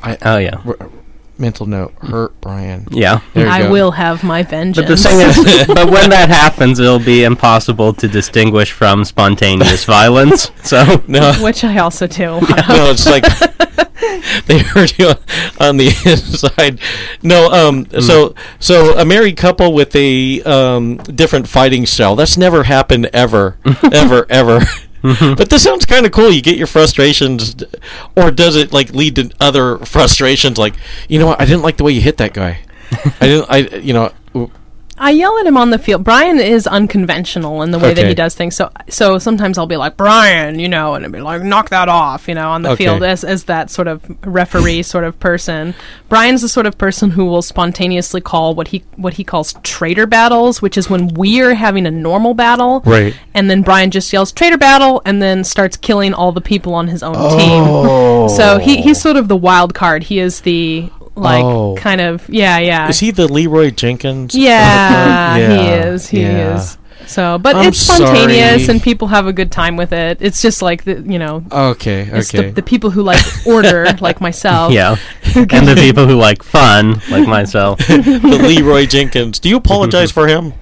[SPEAKER 1] I,
[SPEAKER 3] Oh yeah.
[SPEAKER 1] r- mental note. Hurt Brian.
[SPEAKER 3] Yeah.
[SPEAKER 1] There you
[SPEAKER 2] I
[SPEAKER 1] go.
[SPEAKER 2] will have my vengeance.
[SPEAKER 3] But the thing is, but when that happens, it'll be impossible to distinguish from spontaneous violence. So
[SPEAKER 1] No,
[SPEAKER 2] which I also do.
[SPEAKER 1] no, it's like they hurt you on, on the inside. No, um, so so a married couple with a um different fighting style. That's never happened ever, ever, ever. Mm-hmm. But this sounds kind of cool. You get your frustrations, or does it like lead to other frustrations? Like, you know what? I didn't like the way you hit that guy. I didn't. I you know. W-
[SPEAKER 2] I yell at him on the field. Brian is unconventional in the way that he does things. So so sometimes I'll be like, Brian, you know, and I'll be like, knock that off, you know, on the
[SPEAKER 1] Okay.
[SPEAKER 2] field as as that sort of referee sort of person. Brian's the sort of person who will spontaneously call what he what he calls traitor battles, which is when we're having a normal battle.
[SPEAKER 1] Right.
[SPEAKER 2] And then Brian just yells traitor battle and then starts killing all the people on his own
[SPEAKER 1] Oh.
[SPEAKER 2] team. So he, he's sort of the wild card. He is the like
[SPEAKER 1] Oh.
[SPEAKER 2] kind of yeah, yeah.
[SPEAKER 1] Is he the Leeroy Jenkins?
[SPEAKER 2] Yeah,
[SPEAKER 1] Yeah,
[SPEAKER 2] he is. He
[SPEAKER 1] yeah.
[SPEAKER 2] is. So, but
[SPEAKER 1] I'm
[SPEAKER 2] it's spontaneous,
[SPEAKER 1] sorry.
[SPEAKER 2] and people have a good time with it. It's just like the you know,
[SPEAKER 1] Okay.
[SPEAKER 2] it's
[SPEAKER 1] Okay.
[SPEAKER 2] the, the people who like order, like myself.
[SPEAKER 3] yeah, and the people who like fun, like myself.
[SPEAKER 1] the Leeroy Jenkins. Do you apologize for him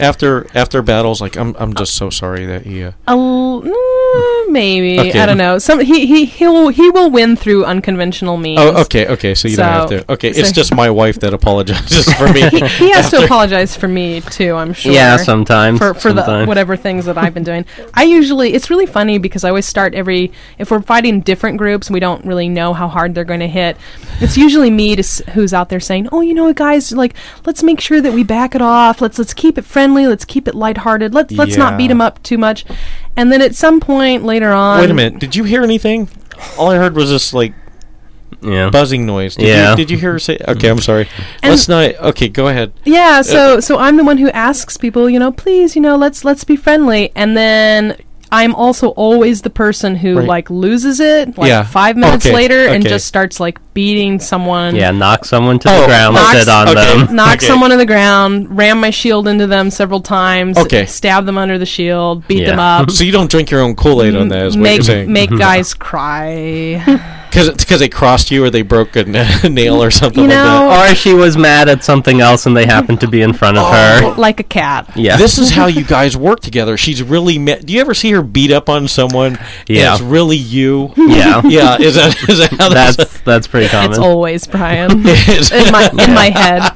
[SPEAKER 1] after after battles? Like I'm I'm just so sorry that he. Uh,
[SPEAKER 2] A l- mm, maybe
[SPEAKER 1] Okay.
[SPEAKER 2] I don't know. Some he he he'll he will win through unconventional means.
[SPEAKER 1] oh, okay, okay. So you don't have to. Okay,
[SPEAKER 2] so
[SPEAKER 1] it's just my wife that apologizes for me.
[SPEAKER 2] He, he has to apologize for me too. I'm sure.
[SPEAKER 3] Yeah, sometimes.
[SPEAKER 2] for for the whatever things that I've been doing. I usually it's really funny because I always start every if we're fighting different groups and we don't really know how hard they're going to hit. It's usually me to, s- who's out there saying, "Oh, you know, what, guys, like let's make sure that we back it off. Let's let's keep it friendly. Let's keep it lighthearted. Let's let's not beat
[SPEAKER 1] Yeah.
[SPEAKER 2] them up too much." And then at some point later on,
[SPEAKER 1] Wait a minute. Did you hear anything? All I heard was this like
[SPEAKER 3] Yeah.
[SPEAKER 1] buzzing noise. Did
[SPEAKER 3] Yeah.
[SPEAKER 1] You, did you hear her say? Okay, I'm sorry.
[SPEAKER 2] And-
[SPEAKER 1] Let's not. Okay, go ahead.
[SPEAKER 2] Yeah, so uh, so I'm the one who asks people, you know, please, you know, let's let's be friendly, and then I'm also always the person who
[SPEAKER 1] Right.
[SPEAKER 2] like loses it like
[SPEAKER 1] Yeah.
[SPEAKER 2] five minutes
[SPEAKER 1] Okay,
[SPEAKER 2] later and
[SPEAKER 1] okay.
[SPEAKER 2] just starts like beating someone.
[SPEAKER 3] Yeah, knock someone to
[SPEAKER 1] Oh,
[SPEAKER 3] the ground,
[SPEAKER 2] knocks-
[SPEAKER 3] sit on
[SPEAKER 1] okay.
[SPEAKER 3] them.
[SPEAKER 2] Knock
[SPEAKER 1] Okay.
[SPEAKER 2] someone to the ground, ram my shield into them several times,
[SPEAKER 1] Okay.
[SPEAKER 2] stab them under the shield, beat them
[SPEAKER 3] Yeah.
[SPEAKER 2] up,
[SPEAKER 1] So you don't drink your own Kool Aid on that, is what you're saying?
[SPEAKER 2] make guys cry.
[SPEAKER 1] Because they crossed you or they broke a n- nail or something
[SPEAKER 2] You
[SPEAKER 1] like
[SPEAKER 2] know-
[SPEAKER 1] that.
[SPEAKER 3] Or she was mad at something else and they happened to be in front of her.
[SPEAKER 2] like a cat.
[SPEAKER 3] Yeah.
[SPEAKER 1] This is how you guys work together. She's really. Ma- Do you ever see her beat up on someone? and
[SPEAKER 3] Yeah.
[SPEAKER 1] it's really you.
[SPEAKER 3] yeah.
[SPEAKER 1] yeah. Is that is that how that's?
[SPEAKER 3] That's that's pretty common.
[SPEAKER 2] It's always Brian
[SPEAKER 1] is-
[SPEAKER 2] in my in my head.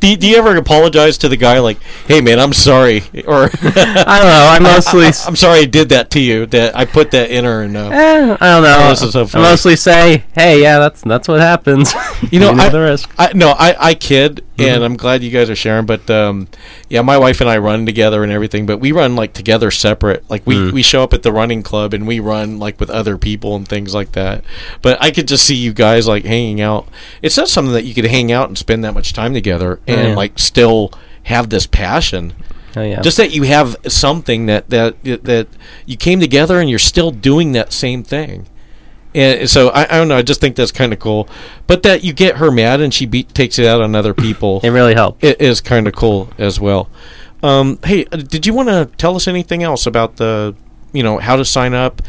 [SPEAKER 1] do, you, do you ever apologize to the guy like, "Hey man, I'm sorry," or
[SPEAKER 3] I don't know. I mostly s-
[SPEAKER 1] "I'm sorry I did that to you. That I put that in her." And uh,
[SPEAKER 3] eh, I don't know.
[SPEAKER 1] Oh, this is so
[SPEAKER 3] I
[SPEAKER 1] funny.
[SPEAKER 3] Mostly say, "Hey, yeah, that's that's what happens."
[SPEAKER 1] You know, I-
[SPEAKER 3] the risk.
[SPEAKER 1] I no, I, I kid, and I'm glad you guys are sharing. But um, yeah, my wife and I run together and everything, but we run like together separate. Like we, we show up at the running club and we run like with other people and things like that. But I could just see you guys like hanging out. It's not something that you could hang out and spend that much time together and
[SPEAKER 3] yeah.
[SPEAKER 1] like still have this passion.
[SPEAKER 3] Oh yeah.
[SPEAKER 1] Just that you have something that that that you came together and you're still doing that same thing. And so I, I don't know. I just think that's kind of cool. But that you get her mad and she beat, takes it out on other people
[SPEAKER 3] it really helped.
[SPEAKER 1] it is kind of cool as well. Um, hey, uh, did you want to tell us anything else about the, you know, how to sign up?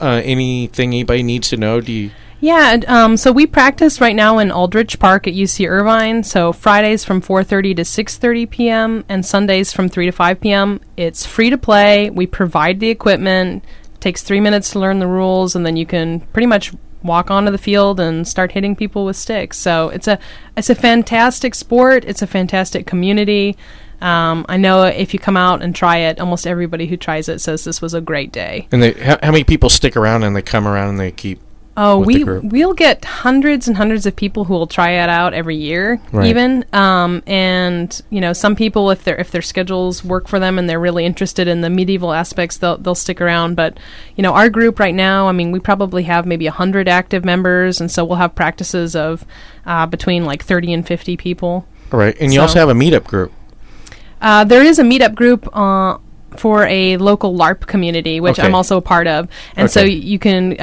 [SPEAKER 1] Uh, anything anybody needs to know? Do you?
[SPEAKER 2] Yeah, um, so we practice right now in Aldrich Park at UC Irvine. So Fridays from 4:30 to 6:30 p.m. and Sundays from 3 to 5 p.m. It's free to play. We provide the equipment. Takes three minutes to learn the rules, and then you can pretty much walk onto the field and start hitting people with sticks. So it's a it's a fantastic sport. It's a fantastic community. Um, I know if you come out and try it, almost everybody who tries it says this was a great day.
[SPEAKER 1] And they, how, how many people stick around and they come around and they keep
[SPEAKER 2] Oh, we we'll get hundreds and hundreds of people who will try it out every year,
[SPEAKER 1] Right.
[SPEAKER 2] even. Um, and you know, some people, if their if their schedules work for them and they're really interested in the medieval aspects, they'll they'll stick around. But you know, our group right now, I mean, we probably have maybe hundred active members, and so we'll have practices of uh, between like thirty and fifty people.
[SPEAKER 1] All right, and you
[SPEAKER 2] So-
[SPEAKER 1] also have a meetup group.
[SPEAKER 2] Uh, there is a meetup group uh, for a local LARP community, which
[SPEAKER 1] Okay.
[SPEAKER 2] I'm also a part of, and so you can.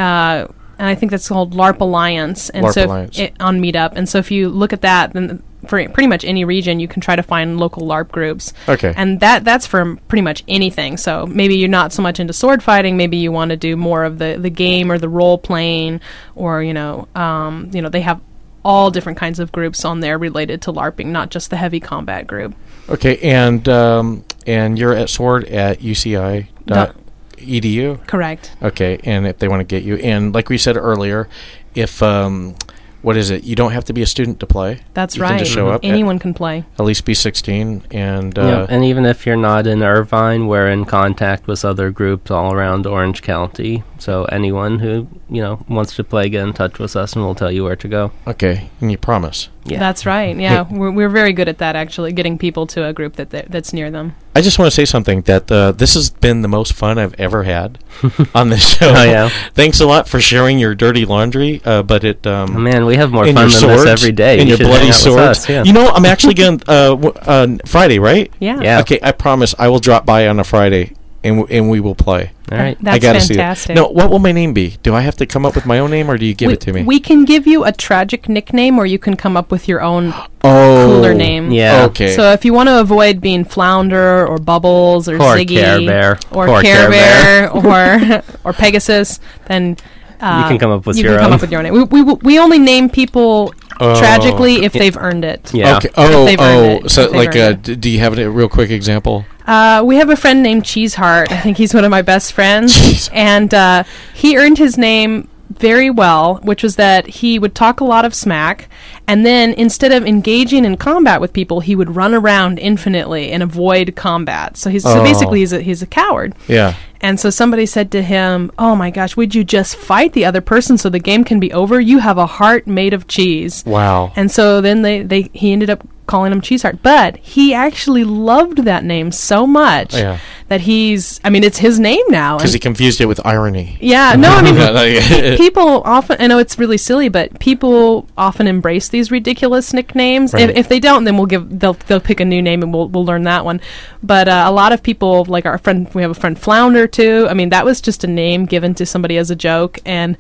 [SPEAKER 2] And I think that's called LARP Alliance, and
[SPEAKER 1] LARP
[SPEAKER 2] so
[SPEAKER 1] Alliance.
[SPEAKER 2] it, on Meetup. And so if you look at that, then for pretty much any region, you can try to find local LARP groups.
[SPEAKER 1] Okay.
[SPEAKER 2] And that that's for pretty much anything. So maybe you're not so much into sword fighting. Maybe you want to do more of the, the game or the role playing, or you know, um, you know, they have all different kinds of groups on there related to LARPing, not just the heavy combat group.
[SPEAKER 1] Okay, and um, and you're at Sword at UCI dot edu.
[SPEAKER 2] Correct.
[SPEAKER 1] Okay, and if they want to get you, and like we said earlier, if um, what is it? You don't have to be a student to play.
[SPEAKER 2] That's
[SPEAKER 1] You
[SPEAKER 2] right.
[SPEAKER 1] can just show up.
[SPEAKER 2] Anyone can play.
[SPEAKER 1] At, least be 16, and uh,
[SPEAKER 3] Yeah, and even if you're not in Irvine, we're in contact with other groups all around Orange County. So anyone who you know wants to play, get in touch with us, and we'll tell you where to go.
[SPEAKER 1] okay, and you promise.
[SPEAKER 3] Yeah.
[SPEAKER 2] That's right. Yeah, we're, we're very good at that. Actually, getting people to a group that that- that's near them.
[SPEAKER 1] I just want to say something that uh, this has been the most fun I've ever had on this show.
[SPEAKER 3] Oh, yeah.
[SPEAKER 1] Thanks a lot for sharing your dirty laundry, uh, but it um,
[SPEAKER 3] Oh, man, we have more fun than
[SPEAKER 1] swords
[SPEAKER 3] this every day.
[SPEAKER 1] and
[SPEAKER 3] You
[SPEAKER 1] your bloody
[SPEAKER 3] out with
[SPEAKER 1] swords.
[SPEAKER 3] us, yeah.
[SPEAKER 1] You know, I'm actually going uh, w- uh, Friday, right?
[SPEAKER 2] Yeah.
[SPEAKER 3] Yeah.
[SPEAKER 1] Okay, I promise I will drop by on a Friday and w- and we will play.
[SPEAKER 3] all right.
[SPEAKER 2] That's
[SPEAKER 1] I gotta
[SPEAKER 2] fantastic.
[SPEAKER 1] see it. No, what will my name be? Do I have to come up with my own name, or do you give
[SPEAKER 2] we,
[SPEAKER 1] it to me?
[SPEAKER 2] we can give you a tragic nickname, or you can come up with your own
[SPEAKER 1] oh,
[SPEAKER 2] cooler name.
[SPEAKER 3] Yeah.
[SPEAKER 1] Okay.
[SPEAKER 2] So if you want to avoid being Flounder or Bubbles or,
[SPEAKER 3] Or
[SPEAKER 2] Ziggy
[SPEAKER 3] Care Bear.
[SPEAKER 2] or,
[SPEAKER 3] Or
[SPEAKER 2] Care
[SPEAKER 3] Care
[SPEAKER 2] Bear or or Pegasus, then uh,
[SPEAKER 3] can come up with
[SPEAKER 2] you
[SPEAKER 3] your
[SPEAKER 2] can come up with your own name. We, we, we only name people
[SPEAKER 1] Oh.
[SPEAKER 2] tragically if they've earned it.
[SPEAKER 3] Yeah.
[SPEAKER 1] Okay. Oh, oh.
[SPEAKER 2] it,
[SPEAKER 1] So, like, uh, d- do you have a real quick example?
[SPEAKER 2] Uh, we have a friend named Cheeseheart. I think he's one of my best friends.
[SPEAKER 1] Cheeseheart.
[SPEAKER 2] And uh, he earned his name very well, which was that he would talk a lot of smack, and then instead of engaging in combat with people, he would run around infinitely and avoid combat. So he's so
[SPEAKER 1] Oh.
[SPEAKER 2] basically he's a, he's a coward.
[SPEAKER 1] Yeah.
[SPEAKER 2] And so somebody said to him, "Oh my gosh, would you just fight the other person so the game can be over? You have a heart made of cheese."
[SPEAKER 1] Wow.
[SPEAKER 2] And so then they, they he ended up calling him Cheeseheart. But he actually loved that name so much
[SPEAKER 1] Yeah.
[SPEAKER 2] that he's I mean it's his name now.
[SPEAKER 1] Because he confused it with irony.
[SPEAKER 2] yeah, no, I mean people often I know it's really silly, but people often embrace these ridiculous nicknames.
[SPEAKER 1] Right.
[SPEAKER 2] If, if they don't, then we'll give they'll they'll pick a new name and we'll we'll learn that one. But uh, a lot of people like our friend we have a friend Flounder too. I mean that was just a name given to somebody as a joke and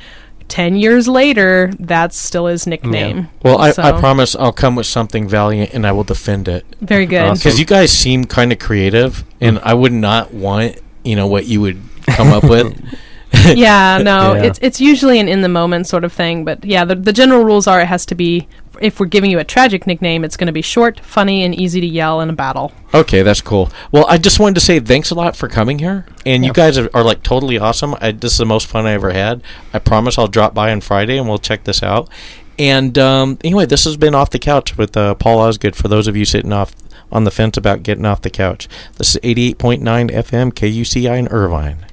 [SPEAKER 2] 10 years later that's still his nickname.
[SPEAKER 1] Well, I, I promise I'll come with something valiant and I will defend it.
[SPEAKER 2] Very good.
[SPEAKER 3] Awesome.
[SPEAKER 1] Because you guys seem kind of creative, and I would not want, you know, what you would come up with.
[SPEAKER 2] yeah, no,
[SPEAKER 3] Yeah.
[SPEAKER 2] it's it's usually an in the moment sort of thing. But yeah, the, the general rules are it has to be. If we're giving you a tragic nickname, it's going to be short, funny, and easy to yell in a battle.
[SPEAKER 1] Okay, that's cool. Well, I just wanted to say thanks a lot for coming here, and you guys are, are like totally awesome. I, this is the most fun I ever had. I promise I'll drop by on Friday and we'll check this out. And um, anyway, this has been off the couch with uh, Paul Osgood. For those of you sitting off on the fence about getting off the couch, this is eighty eight point nine FM KUCI in Irvine.